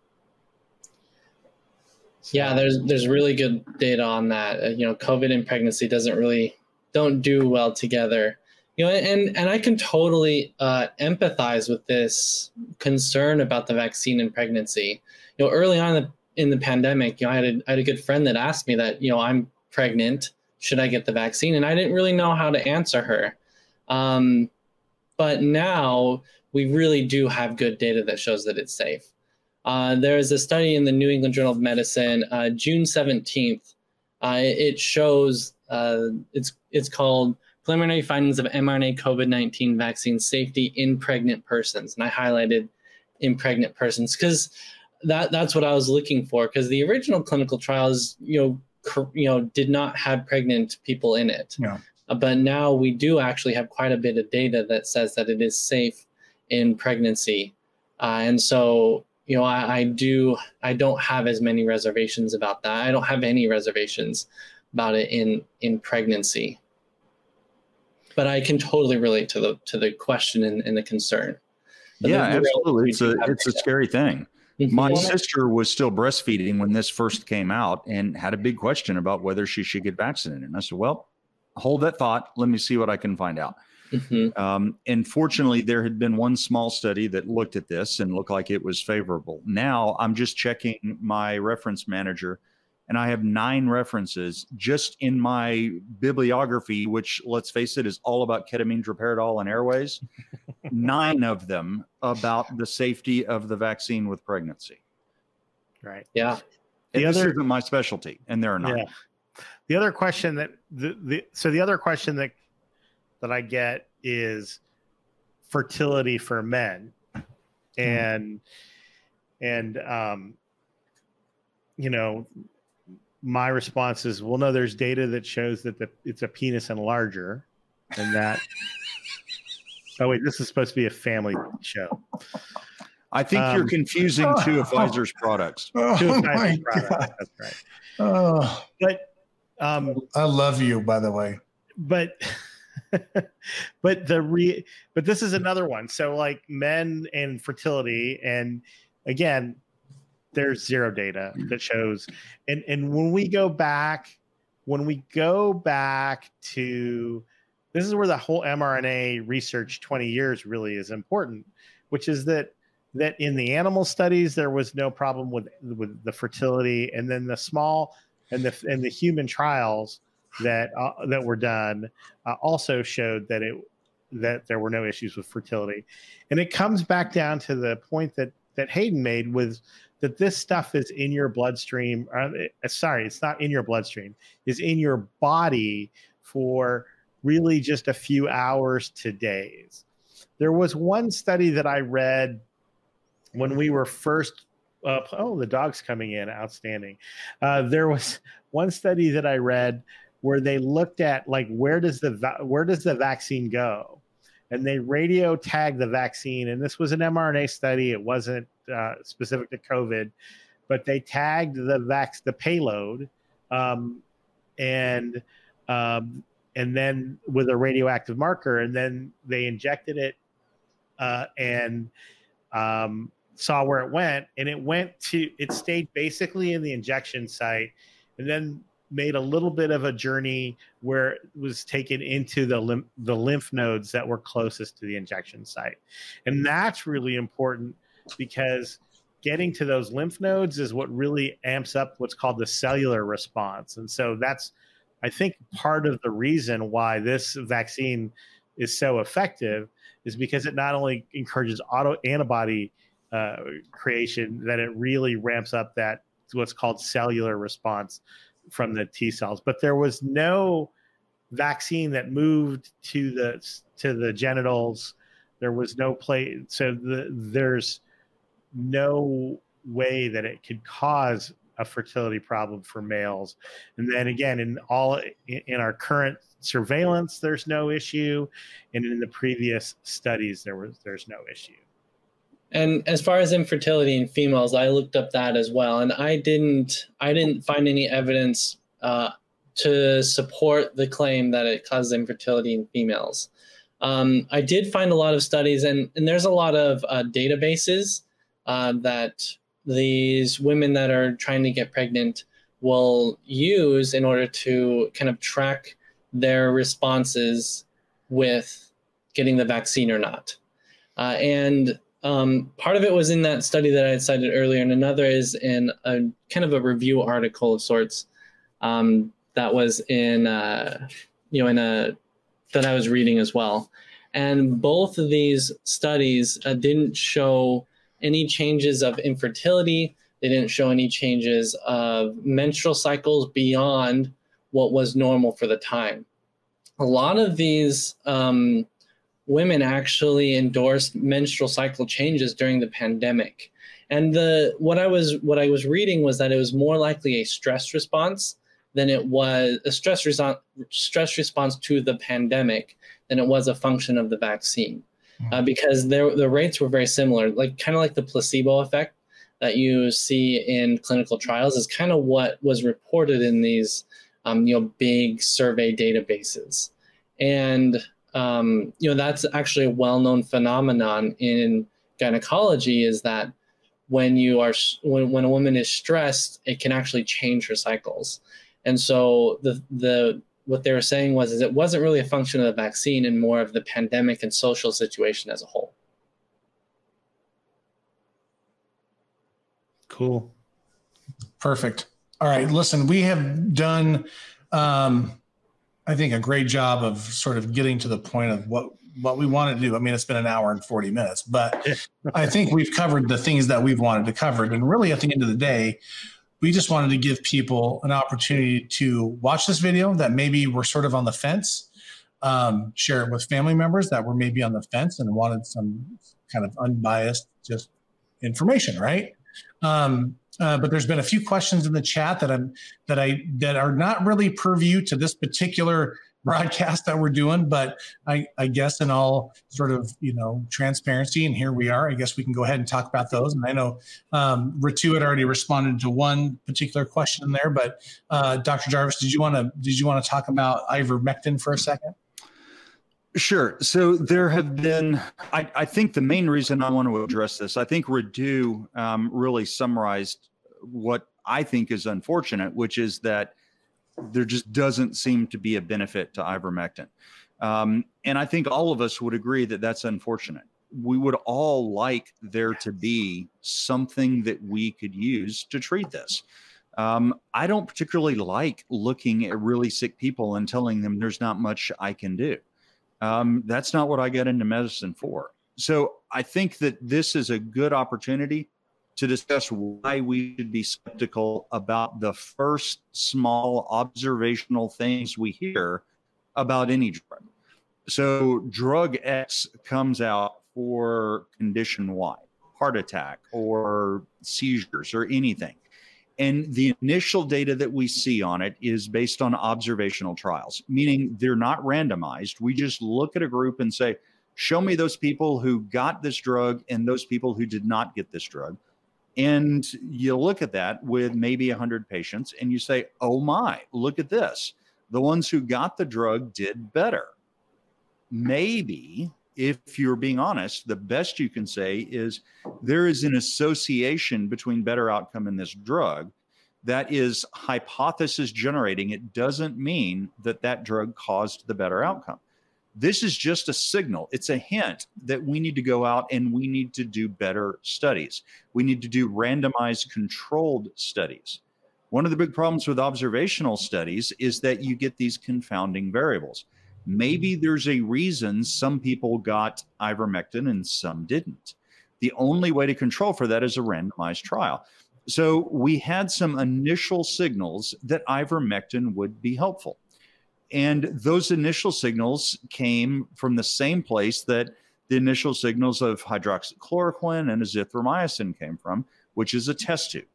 So, yeah, there's there's really good data on that. Uh, you know, COVID and pregnancy doesn't really don't do well together. You know, and and I can totally uh, empathize with this concern about the vaccine and pregnancy. You know, early on in the, in the pandemic, you know, I had a, I had a good friend that asked me that, you know, I'm pregnant, should I get the vaccine? And I didn't really know how to answer her. Um, but now we really do have good data that shows that it's safe. Uh, there is a study in the New England Journal of Medicine, uh, June 17th. Uh, it shows uh, it's it's called preliminary findings of mRNA COVID-19 vaccine safety in pregnant persons, and I highlighted in pregnant persons because that that's what I was looking for. Because the original clinical trials, you know, cr- you know, did not have pregnant people in it. Yeah. Uh, but now we do actually have quite a bit of data that says that it is safe in pregnancy, uh, and so you know, I, I do, I don't have as many reservations about that. I don't have any reservations about it in in pregnancy. But I can totally relate to the to the question and, and the concern. But yeah, absolutely. It's a it's a scary thing. My sister was still breastfeeding when this first came out and had a big question about whether she should get vaccinated. And I said, Well, hold that thought. Let me see what I can find out. Mm-hmm. Um, and fortunately, there had been one small study that looked at this and looked like it was favorable. Now I'm just checking my reference manager, and I have nine references just in my bibliography, which, let's face it, is all about ketamine, droperidol, and airways. nine of them about the safety of the vaccine with pregnancy. Right. Yeah. The other isn't my specialty, and there are nine. Yeah. The other question that the, the so the other question that that I get is fertility for men. Hmm. And and um you know my response is well no there's data that shows that the, it's a penis enlarger and that oh wait this is supposed to be a family show I think um, you're confusing two of Pfizer's products. Oh, two of Pfizer's products. God. That's right. Oh, but um, I love you, by the way. But but the re but this is another one. So like men and fertility, and again, there's zero data that shows. And and when we go back, when we go back to this is where the whole mRNA research 20 years really is important, which is that that in the animal studies there was no problem with with the fertility, and then the small and the and the human trials that uh, that were done uh, also showed that it that there were no issues with fertility, and it comes back down to the point that that Hayden made was that this stuff is in your bloodstream. Uh, sorry, it's not in your bloodstream. Is in your body for really just a few hours to days. There was one study that I read when we were first. Uh, oh, the dog's coming in. Outstanding. Uh, there was one study that I read where they looked at like where does the va- where does the vaccine go and they radio tagged the vaccine. And this was an mrna study. It wasn't uh, specific to covid but they tagged the vax the payload um, and um, and then with a radioactive marker and then they injected it uh, and um, saw where it went. And it went to it stayed basically in the injection site. And then made a little bit of a journey where it was taken into the lymph, the lymph nodes that were closest to the injection site. And that's really important because getting to those lymph nodes is what really amps up what's called the cellular response. And so that's I think part of the reason why this vaccine is so effective is because it not only encourages auto antibody uh, creation, that it really ramps up that what's called cellular response from the T cells, but there was no vaccine that moved to the to the genitals. There was no play, so the, there's no way that it could cause a fertility problem for males. And then again, in all in our current surveillance, there's no issue, and in the previous studies, there was there's no issue. And as far as infertility in females, I looked up that as well, and I didn't I didn't find any evidence uh, to support the claim that it causes infertility in females. Um, I did find a lot of studies, and, and there's a lot of uh, databases uh, that these women that are trying to get pregnant will use in order to kind of track their responses with getting the vaccine or not. Uh, and um, part of it was in that study that I cited earlier, and another is in a kind of a review article of sorts um, that was in, uh, you know, in a that I was reading as well. And both of these studies uh, didn't show any changes of infertility. They didn't show any changes of menstrual cycles beyond what was normal for the time. A lot of these um, women actually endorsed menstrual cycle changes during the pandemic. And the what I was what I was reading was that it was more likely a stress response than it was a stress response stress response to the pandemic than it was a function of the vaccine, uh, hmm. because there the rates were very similar, like kind of like the placebo effect that you see in clinical trials is kind of what was reported in these um, you know big survey databases, and um, you know that's actually a well-known phenomenon in gynecology is that when you are when, when a woman is stressed it can actually change her cycles. And so the the what they were saying was is it wasn't really a function of the vaccine and more of the pandemic and social situation as a whole. Cool. Perfect. All right listen we have done um, I think a great job of sort of getting to the point of what what we wanted to do. I mean, it's been an hour and 40 minutes, but I think we've covered the things that we've wanted to cover. And really, at the end of the day, we just wanted to give people an opportunity to watch this video that maybe were sort of on the fence, um, share it with family members that were maybe on the fence and wanted some kind of unbiased just information, right? Um, uh, but there's been a few questions in the chat that I'm that I that are not really purview to this particular broadcast that we're doing, but I, I guess in all sort of you know transparency, and here we are. I guess we can go ahead and talk about those. And I know um, Ritu had already responded to one particular question there, but uh, Dr. Jarvis, did you want to did you want to talk about ivermectin for a second? Sure. So there have been, I, I, think the main reason I want to address this, I think Ritu um, really summarized what I think is unfortunate, which is that there just doesn't seem to be a benefit to ivermectin. Um, and I think all of us would agree that that's unfortunate. We would all like there to be something that we could use to treat this. Um, I don't particularly like looking at really sick people and telling them there's not much I can do. Um, that's not what I got into medicine for. So I think that this is a good opportunity to discuss why we should be skeptical about the first small observational things we hear about any drug. So, drug X comes out for condition Y, heart attack or seizures or anything. And the initial data that we see on it is based on observational trials, meaning they're not randomized. We just look at a group and say, show me those people who got this drug and those people who did not get this drug. And you look at that with maybe 100 patients and you say, oh my, look at this. The ones who got the drug did better. Maybe, if you're being honest, the best you can say is there is an association between better outcome and this drug that is hypothesis generating. It doesn't mean that that drug caused the better outcome. This is just a signal. It's a hint that we need to go out and we need to do better studies. We need to do randomized controlled studies. One of the big problems with observational studies is that you get these confounding variables. Maybe there's a reason some people got ivermectin and some didn't. The only way to control for that is a randomized trial. So we had some initial signals that ivermectin would be helpful. And those initial signals came from the same place that the initial signals of hydroxychloroquine and azithromycin came from, which is a test tube.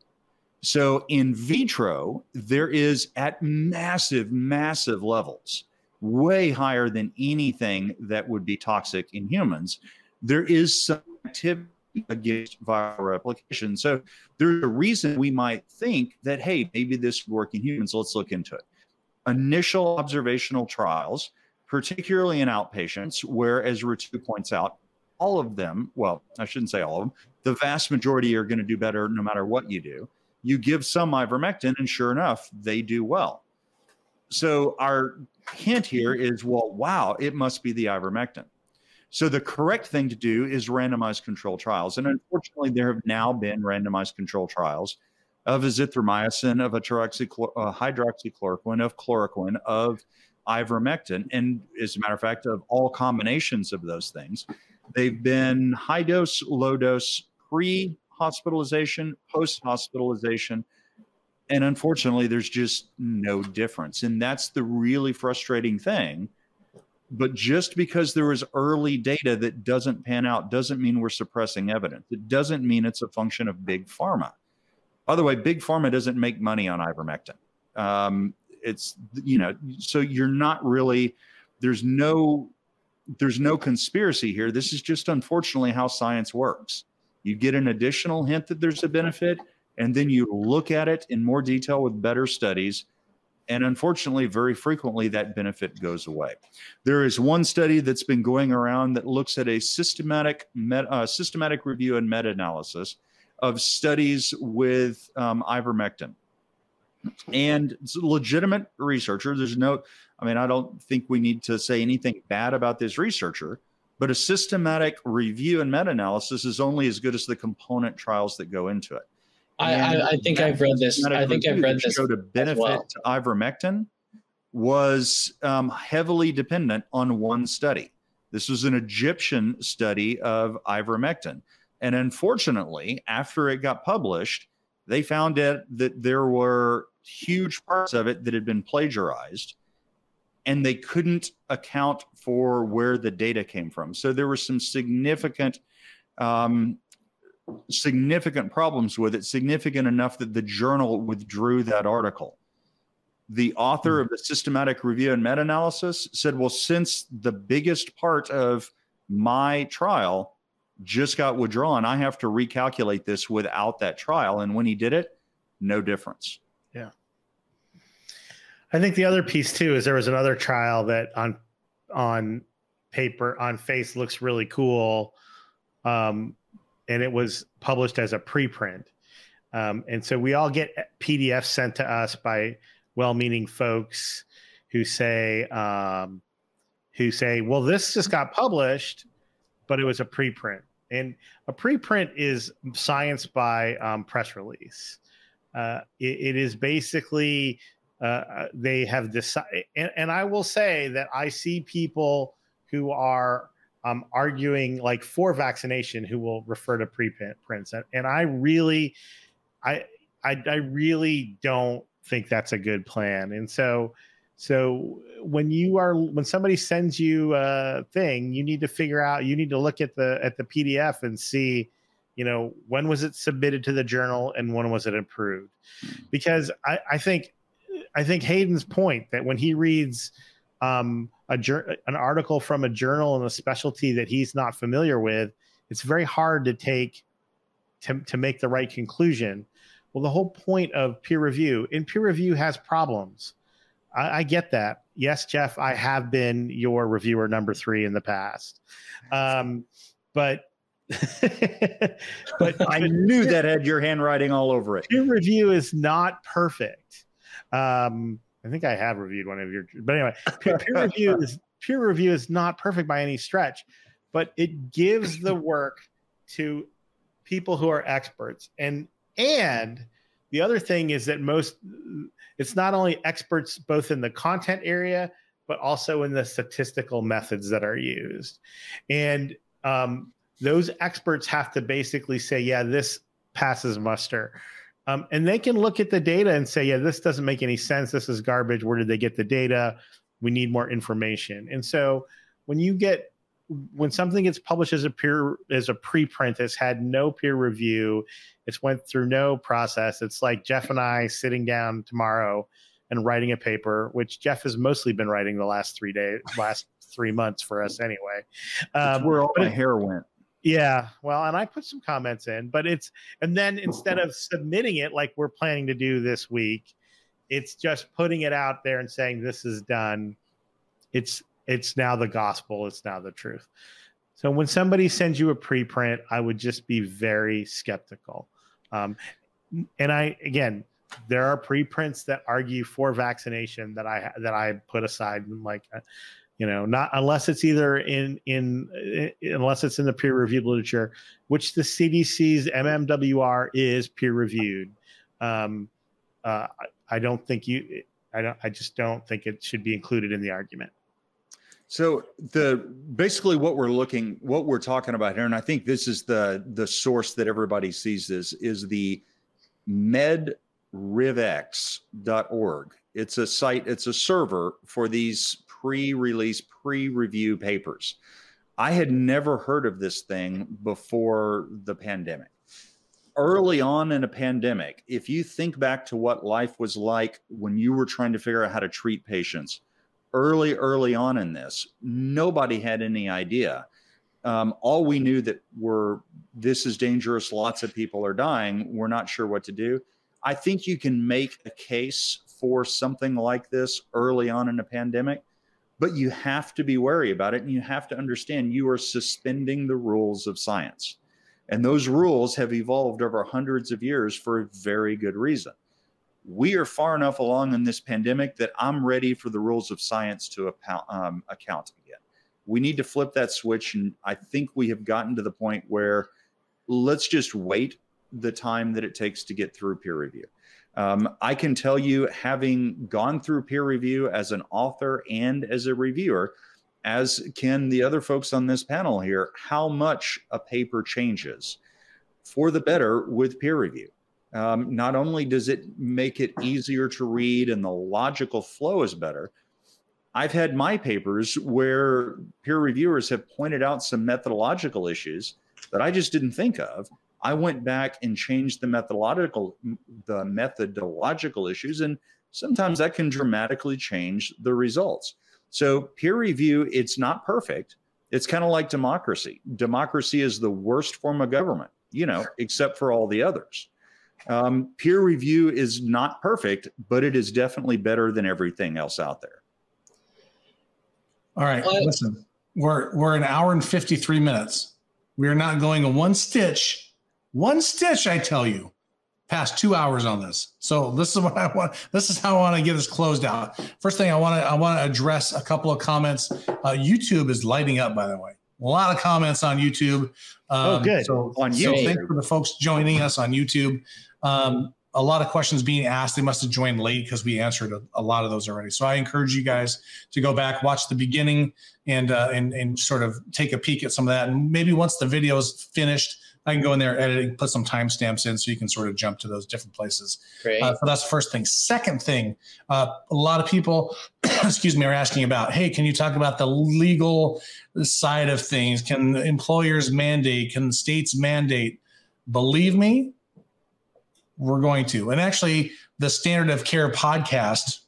So in vitro, there is at massive, massive levels, way higher than anything that would be toxic in humans. There is some activity against viral replication. So there's a reason we might think that, hey, maybe this would work in humans. Let's look into it. Initial observational trials, particularly in outpatients, where, as Ritu points out, all of them, well, I shouldn't say all of them, the vast majority are going to do better no matter what you do. You give some ivermectin, and sure enough, they do well. So our hint here is, well, wow, it must be the ivermectin. So the correct thing to do is randomized control trials. And unfortunately, there have now been randomized control trials of azithromycin, of a uh, hydroxychloroquine, of chloroquine, of ivermectin. And as a matter of fact, of all combinations of those things, they've been high dose, low dose, pre hospitalization, post hospitalization. And unfortunately, there's just no difference. And that's the really frustrating thing but just because there is early data that doesn't pan out doesn't mean we're suppressing evidence. It doesn't mean it's a function of big pharma. By the way, big pharma doesn't make money on ivermectin. Um, it's you know, so you're not really. There's no there's no conspiracy here. This is just unfortunately how science works. You get an additional hint that there's a benefit, and then you look at it in more detail with better studies and unfortunately, very frequently that benefit goes away. There is one study that's been going around that looks at a systematic, met, uh, systematic review and meta analysis of studies with um, ivermectin. And it's a legitimate researcher. There's no, I mean, I don't think we need to say anything bad about this researcher, but a systematic review and meta analysis is only as good as the component trials that go into it. I, I, I, think I've read this. I think I've read this. Showed a benefit well. to ivermectin was um, heavily dependent on one study. This was an Egyptian study of ivermectin, and unfortunately, after it got published, they found it that there were huge parts of it that had been plagiarized, and they couldn't account for where the data came from. So there were some significant um, significant problems with it, significant enough that the journal withdrew that article. The author hmm. of the systematic review and meta analysis said, Well, since the biggest part of my trial just got withdrawn, I have to recalculate this without that trial. And when he did it, no difference. Yeah. I think the other piece too is there was another trial that on on paper on face looks really cool. Um, and it was published as a preprint. Um, and so we all get PDFs sent to us by well-meaning folks who say, um, who say, "Well, this just got published, but it was a preprint." And a preprint is science by um, press release. Uh, it, it is basically uh, uh they have decided, and, and I will say that I see people who are um, arguing like for vaccination who will refer to preprints, and, and I really, I, I, I really don't think that's a good plan. And so, so when you are when somebody sends you a thing, you need to figure out. You need to look at the at the PDF and see, you know, when was it submitted to the journal and when was it approved? Because I, I think I think Hayden's point that when he reads um, a an article from a journal in a specialty that he's not familiar with, it's very hard to take to, to make the right conclusion. Well, the whole point of peer review, and peer review has problems. I, I get that. Yes, Jeff, I have been your reviewer number three in the past, um, but but I knew that had your handwriting all over it. Peer review is not perfect. Um, I think I have reviewed one of your, but anyway, peer, peer review is peer review is not perfect by any stretch, but it gives the work to people who are experts. And and the other thing is that most it's not only experts both in the content area but also in the statistical methods that are used. And um, those experts have to basically say, yeah, this passes muster um, and they can look at the data and say, yeah, this doesn't make any sense. This is garbage. Where did they get the data? We need more information. And so when you get when something gets published as a peer as a preprint, it's had no peer review, it's went through no process. It's like Jeff and I sitting down tomorrow and writing a paper, which Jeff has mostly been writing the last three days, last three months for us anyway. Um, where all my hair went Yeah, well, and I put some comments in, but it's and then instead of submitting it like we're planning to do this week, it's just putting it out there and saying this is done. It's it's now the gospel, it's now the truth. So when somebody sends you a preprint, I would just be very skeptical. Um, and I again, there are preprints that argue for vaccination that I that I put aside and like uh, you know not unless it's either in in, in unless it's in the peer reviewed literature which the cdc's mmwr is peer reviewed um, uh, I don't think you i don't i just don't think it should be included in the argument so the basically what we're looking what we're talking about here and i think this is the the source that everybody sees this is the medrxiv.org it's a site it's a server for these pre-release pre-review papers. I had never heard of this thing before the pandemic. Early on in a pandemic if you think back to what life was like when you were trying to figure out how to treat patients early, early on in this, nobody had any idea. Um, all we knew that were this is dangerous. Lots of people are dying. We're not sure what to do. I think you can make a case for something like this early on in a pandemic, but you have to be wary about it, and you have to understand you are suspending the rules of science, and those rules have evolved over hundreds of years for a very good reason we are far enough along in this pandemic that I'm ready for the rules of science to um, account again. We need to flip that switch. And I think we have gotten to the point where let's just wait the time that it takes to get through peer review. Um, I can tell you, having gone through peer review as an author and as a reviewer, as can the other folks on this panel here, how much a paper changes for the better with peer review. Um, not only does it make it easier to read and the logical flow is better, I've had my papers where peer reviewers have pointed out some methodological issues that I just didn't think of. I went back and changed the methodological the methodological issues, and sometimes that can dramatically change the results. So peer review, it's not perfect. It's kind of like democracy. Democracy is the worst form of government, you know, except for all the others. Um, peer review is not perfect, but it is definitely better than everything else out there. All right, listen, we're we're an hour and fifty three minutes. We are not going a one stitch, one stitch. I tell you, past two hours on this. So this is what I want. This is how I want to get this closed out. First thing I want to I want to address a couple of comments. Uh, YouTube is lighting up, by the way. A lot of comments on YouTube. Oh, um, oh, good. So, on YouTube. So thanks for the folks joining us on YouTube. Um, a lot of questions being asked. They must have joined late because we answered a, a, lot of those already. So I encourage you guys to go back, watch the beginning, and uh, and and sort of take a peek at some of that. And maybe once the video is finished, I can go in there, editing, put some timestamps in, so you can sort of jump to those different places. Great. Uh, so that's the first thing. Second thing, uh, a lot of people, excuse me, are asking about, hey, can you talk about the legal side of things? Can employers mandate? Can states mandate? Believe me, we're going to. And actually, the Standard of Care podcast,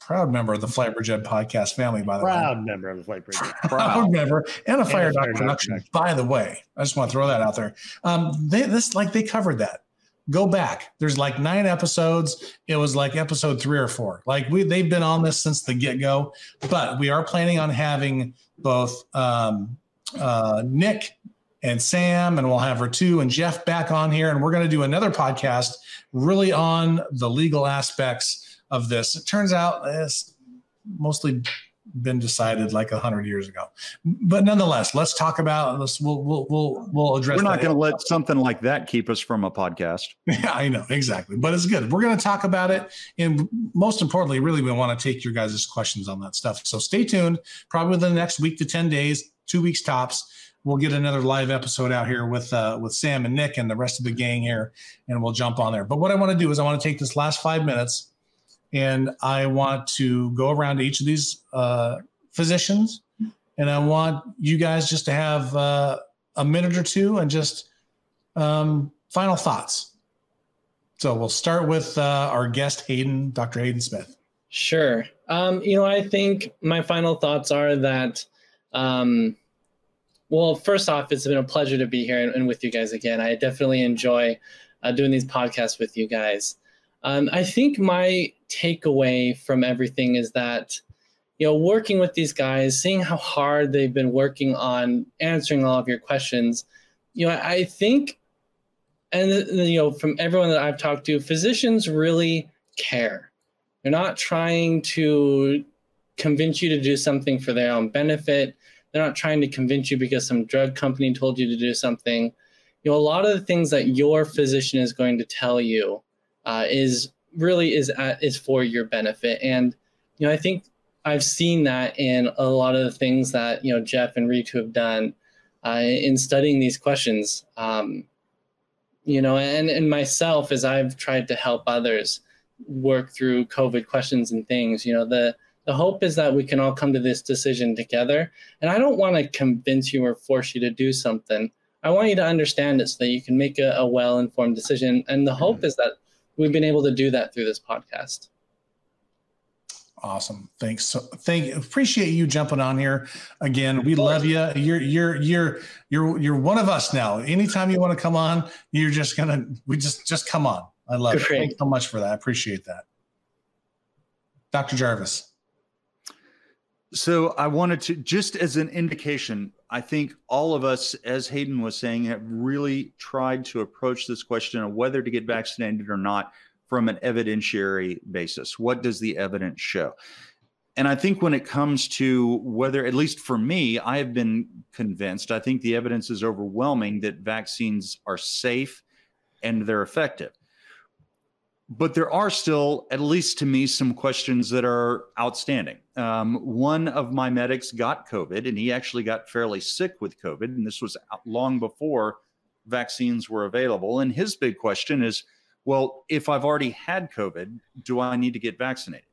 proud member of the FlightBridgeED podcast family, by the proud way. Proud member of the Flightbridge. Proud, proud member and a Fire production, by the way. I just want to throw that out there. Um, they, this like they covered that. Go back. There's like nine episodes. It was like episode three or four. Like we, they've been on this since the get go. But we are planning on having both um, uh, Nick and Sam, and we'll have her too, and Jeff back on here. And we're going to do another podcast really on the legal aspects of this. It turns out it's mostly been decided like a hundred years ago, but nonetheless, let's talk about this. We'll we'll we'll, we'll address. It. We're not going to let something like that keep us from a podcast. Yeah, I know exactly, but it's good. We're going to talk about it, and most importantly, really, we want to take your guys' questions on that stuff. So stay tuned. Probably within the next week to ten days, two weeks tops we'll get another live episode out here with uh, with Sam and Nick and the rest of the gang here, and we'll jump on there. But what I want to do is I want to take this last five minutes, and I want to go around to each of these uh, physicians, and I want you guys just to have uh, a minute or two and just um, final thoughts. So we'll start with uh, our guest Hayden, Dr. Hayden Smith. Sure. Um, you know, I think my final thoughts are that. Um, Well, first off, it's been a pleasure to be here and, and with you guys again. I definitely enjoy uh, doing these podcasts with you guys. Um, I think my takeaway from everything is that, you know, working with these guys, seeing how hard they've been working on answering all of your questions, you know, I think, and you know, from everyone that I've talked to, physicians really care. They're not trying to convince you to do something for their own benefit. They're not trying to convince you because some drug company told you to do something. You know, a lot of the things that your physician is going to tell you uh, is really is at, is for your benefit. And you know, I think I've seen that in a lot of the things that you know Jeff and Ritu have done uh, in studying these questions. Um, you know, and and myself as I've tried to help others work through COVID questions and things. You know, the the hope is that we can all come to this decision together. And I don't want to convince you or force you to do something. I want you to understand it so that you can make a, a well informed decision. And the hope mm-hmm. is that we've been able to do that through this podcast. Awesome. Thanks. So thank appreciate you jumping on here again. We love you. You're you're you're you're you're one of us now. Anytime you want to come on, you're just gonna we just just come on. I love Great. it. Thanks so much for that. I appreciate that. Dr. Jarvis. So I wanted to just as an indication, I think all of us, as Hayden was saying, have really tried to approach this question of whether to get vaccinated or not from an evidentiary basis. What does the evidence show? And I think when it comes to whether, at least for me, I have been convinced, I think the evidence is overwhelming that vaccines are safe and they're effective but there are still, at least to me, some questions that are outstanding. Um, one of my medics got COVID, and he actually got fairly sick with COVID, and this was long before vaccines were available. And his big question is, well, if I've already had COVID, do I need to get vaccinated?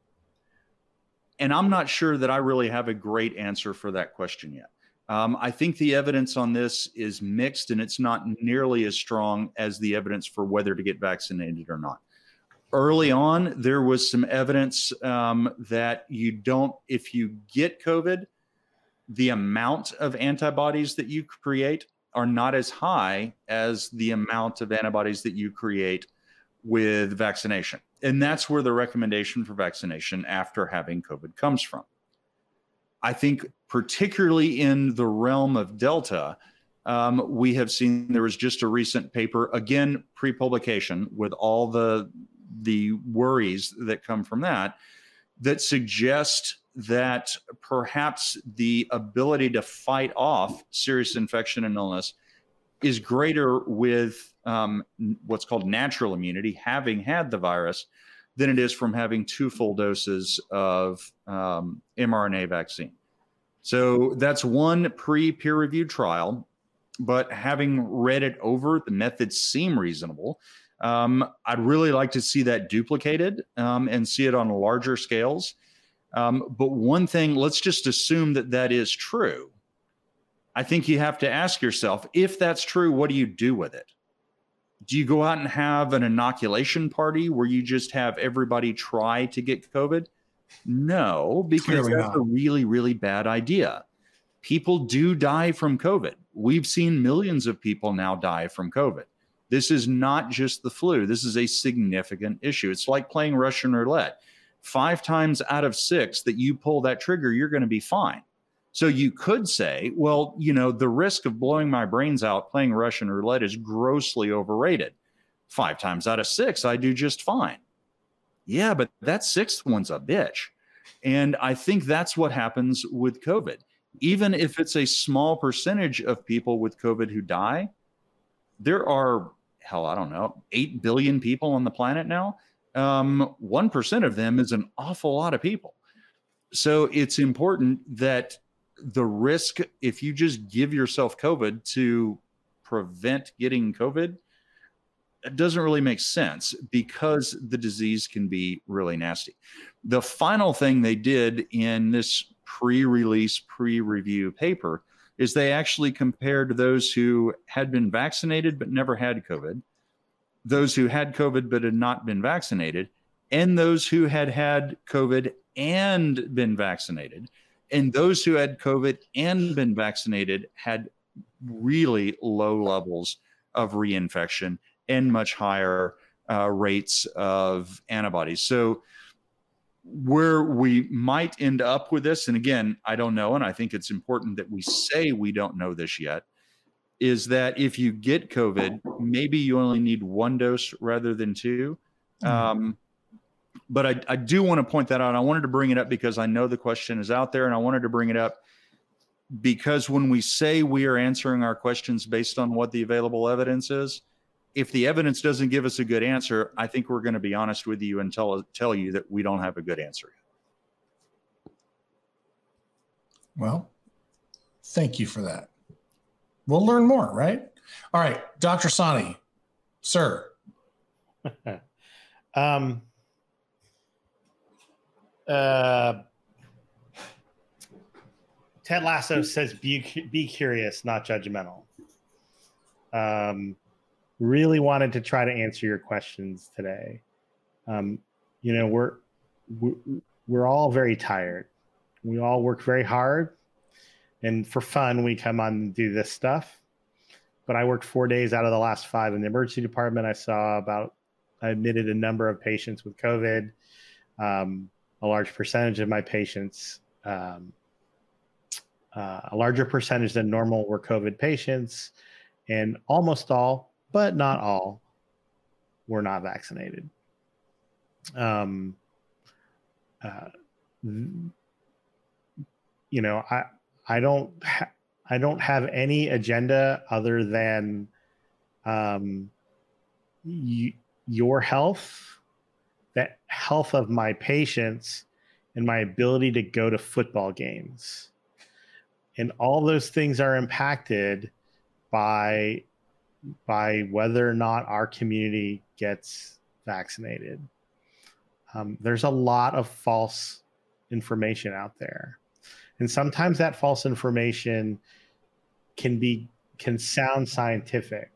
And I'm not sure that I really have a great answer for that question yet. Um, I think the evidence on this is mixed, and it's not nearly as strong as the evidence for whether to get vaccinated or not early on, there was some evidence um, that you don't, if you get COVID, the amount of antibodies that you create are not as high as the amount of antibodies that you create with vaccination. And that's where the recommendation for vaccination after having COVID comes from. I think, particularly in the realm of Delta, um, we have seen there was just a recent paper, again, pre publication, with all the the worries that come from that that suggest that perhaps the ability to fight off serious infection and illness is greater with um, what's called natural immunity, having had the virus, than it is from having two full doses of um, mRNA vaccine. So that's one pre peer reviewed trial, but having read it over, the methods seem reasonable. Um, I'd really like to see that duplicated um, and see it on larger scales. Um, but one thing, let's just assume that that is true. I think you have to ask yourself if that's true, what do you do with it? Do you go out and have an inoculation party where you just have everybody try to get COVID? No, because that's not. a really, really bad idea. People do die from COVID. We've seen millions of people now die from COVID. This is not just the flu. This is a significant issue. It's like playing Russian roulette. Five times out of six that you pull that trigger, you're going to be fine. So you could say, well, you know, the risk of blowing my brains out playing Russian roulette is grossly overrated. Five times out of six, I do just fine. Yeah, but that sixth one's a bitch. And I think that's what happens with COVID. Even if it's a small percentage of people with COVID who die, there are hell, I don't know, 8 billion people on the planet now. Um, 1% of them is an awful lot of people. So it's important that the risk, if you just give yourself COVID to prevent getting COVID, it doesn't really make sense because the disease can be really nasty. The final thing they did in this pre release, pre review paper is they actually compared those who had been vaccinated but never had COVID, those who had COVID but had not been vaccinated, and those who had had COVID and been vaccinated. And those who had COVID and been vaccinated had really low levels of reinfection and much higher uh, rates of antibodies. So, where we might end up with this, and again, I don't know, and I think it's important that we say we don't know this yet, is that if you get COVID, maybe you only need one dose rather than 2 mm-hmm. um, but I, I do want to point that out. I wanted to bring it up because I know the question is out there, and I wanted to bring it up because when we say we are answering our questions based on what the available evidence is, if the evidence doesn't give us a good answer, I think we're going to be honest with you and tell tell you that we don't have a good answer. Well, thank you for that. We'll learn more, right? All right, Dr. Sahni, sir. um, uh, Ted Lasso says, "Be be curious, not judgmental." Um, really wanted to try to answer your questions today. Um, you know, we're, we're we're all very tired. We all work very hard, and for fun, we come on and do this stuff. But I worked four days out of the last five in the emergency department. I saw about, I admitted a number of patients with COVID. Um, a large percentage of my patients, um, uh, a larger percentage than normal, were COVID patients, and almost all but not all, were not vaccinated. Um, uh, you know, I I don't ha- I don't have any agenda other than um, y- your health, the health of my patients, and my ability to go to football games. And all those things are impacted by by whether or not our community gets vaccinated. Um, there's a lot of false information out there. And sometimes that false information can be can sound scientific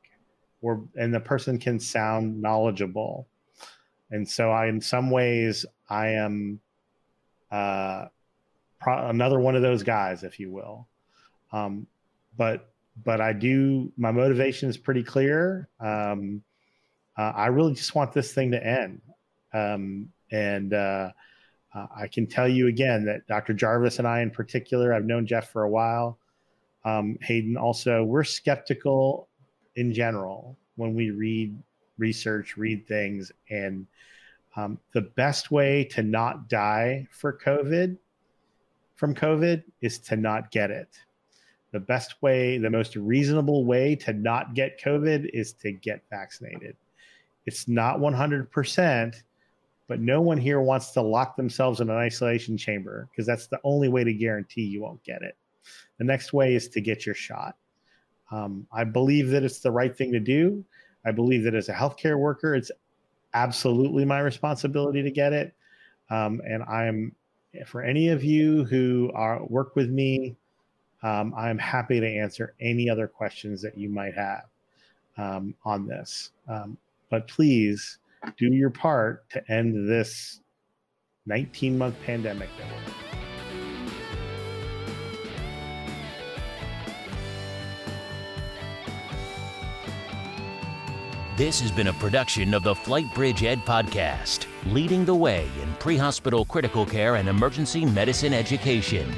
or and the person can sound knowledgeable. And so I in some ways I am uh, pro- another one of those guys, if you will. Um, but but I do. My motivation is pretty clear. Um, uh, I really just want this thing to end, um, and uh, uh, I can tell you again that Dr. Jarvis and I, in particular, I've known Jeff for a while. Um, Hayden also, we're skeptical in general when we read research, read things, and um, the best way to not die for COVID from COVID is to not get it the best way, the most reasonable way to not get COVID is to get vaccinated. It's not 100%, but no one here wants to lock themselves in an isolation chamber because that's the only way to guarantee you won't get it. The next way is to get your shot. Um, I believe that it's the right thing to do. I believe that as a healthcare worker, it's absolutely my responsibility to get it. Um, and I'm for any of you who are work with me um, I'm happy to answer any other questions that you might have um, on this. Um, but please do your part to end this 19 month pandemic. This has been a production of the FlightBridgeED podcast, leading the way in pre hospital critical care and emergency medicine education.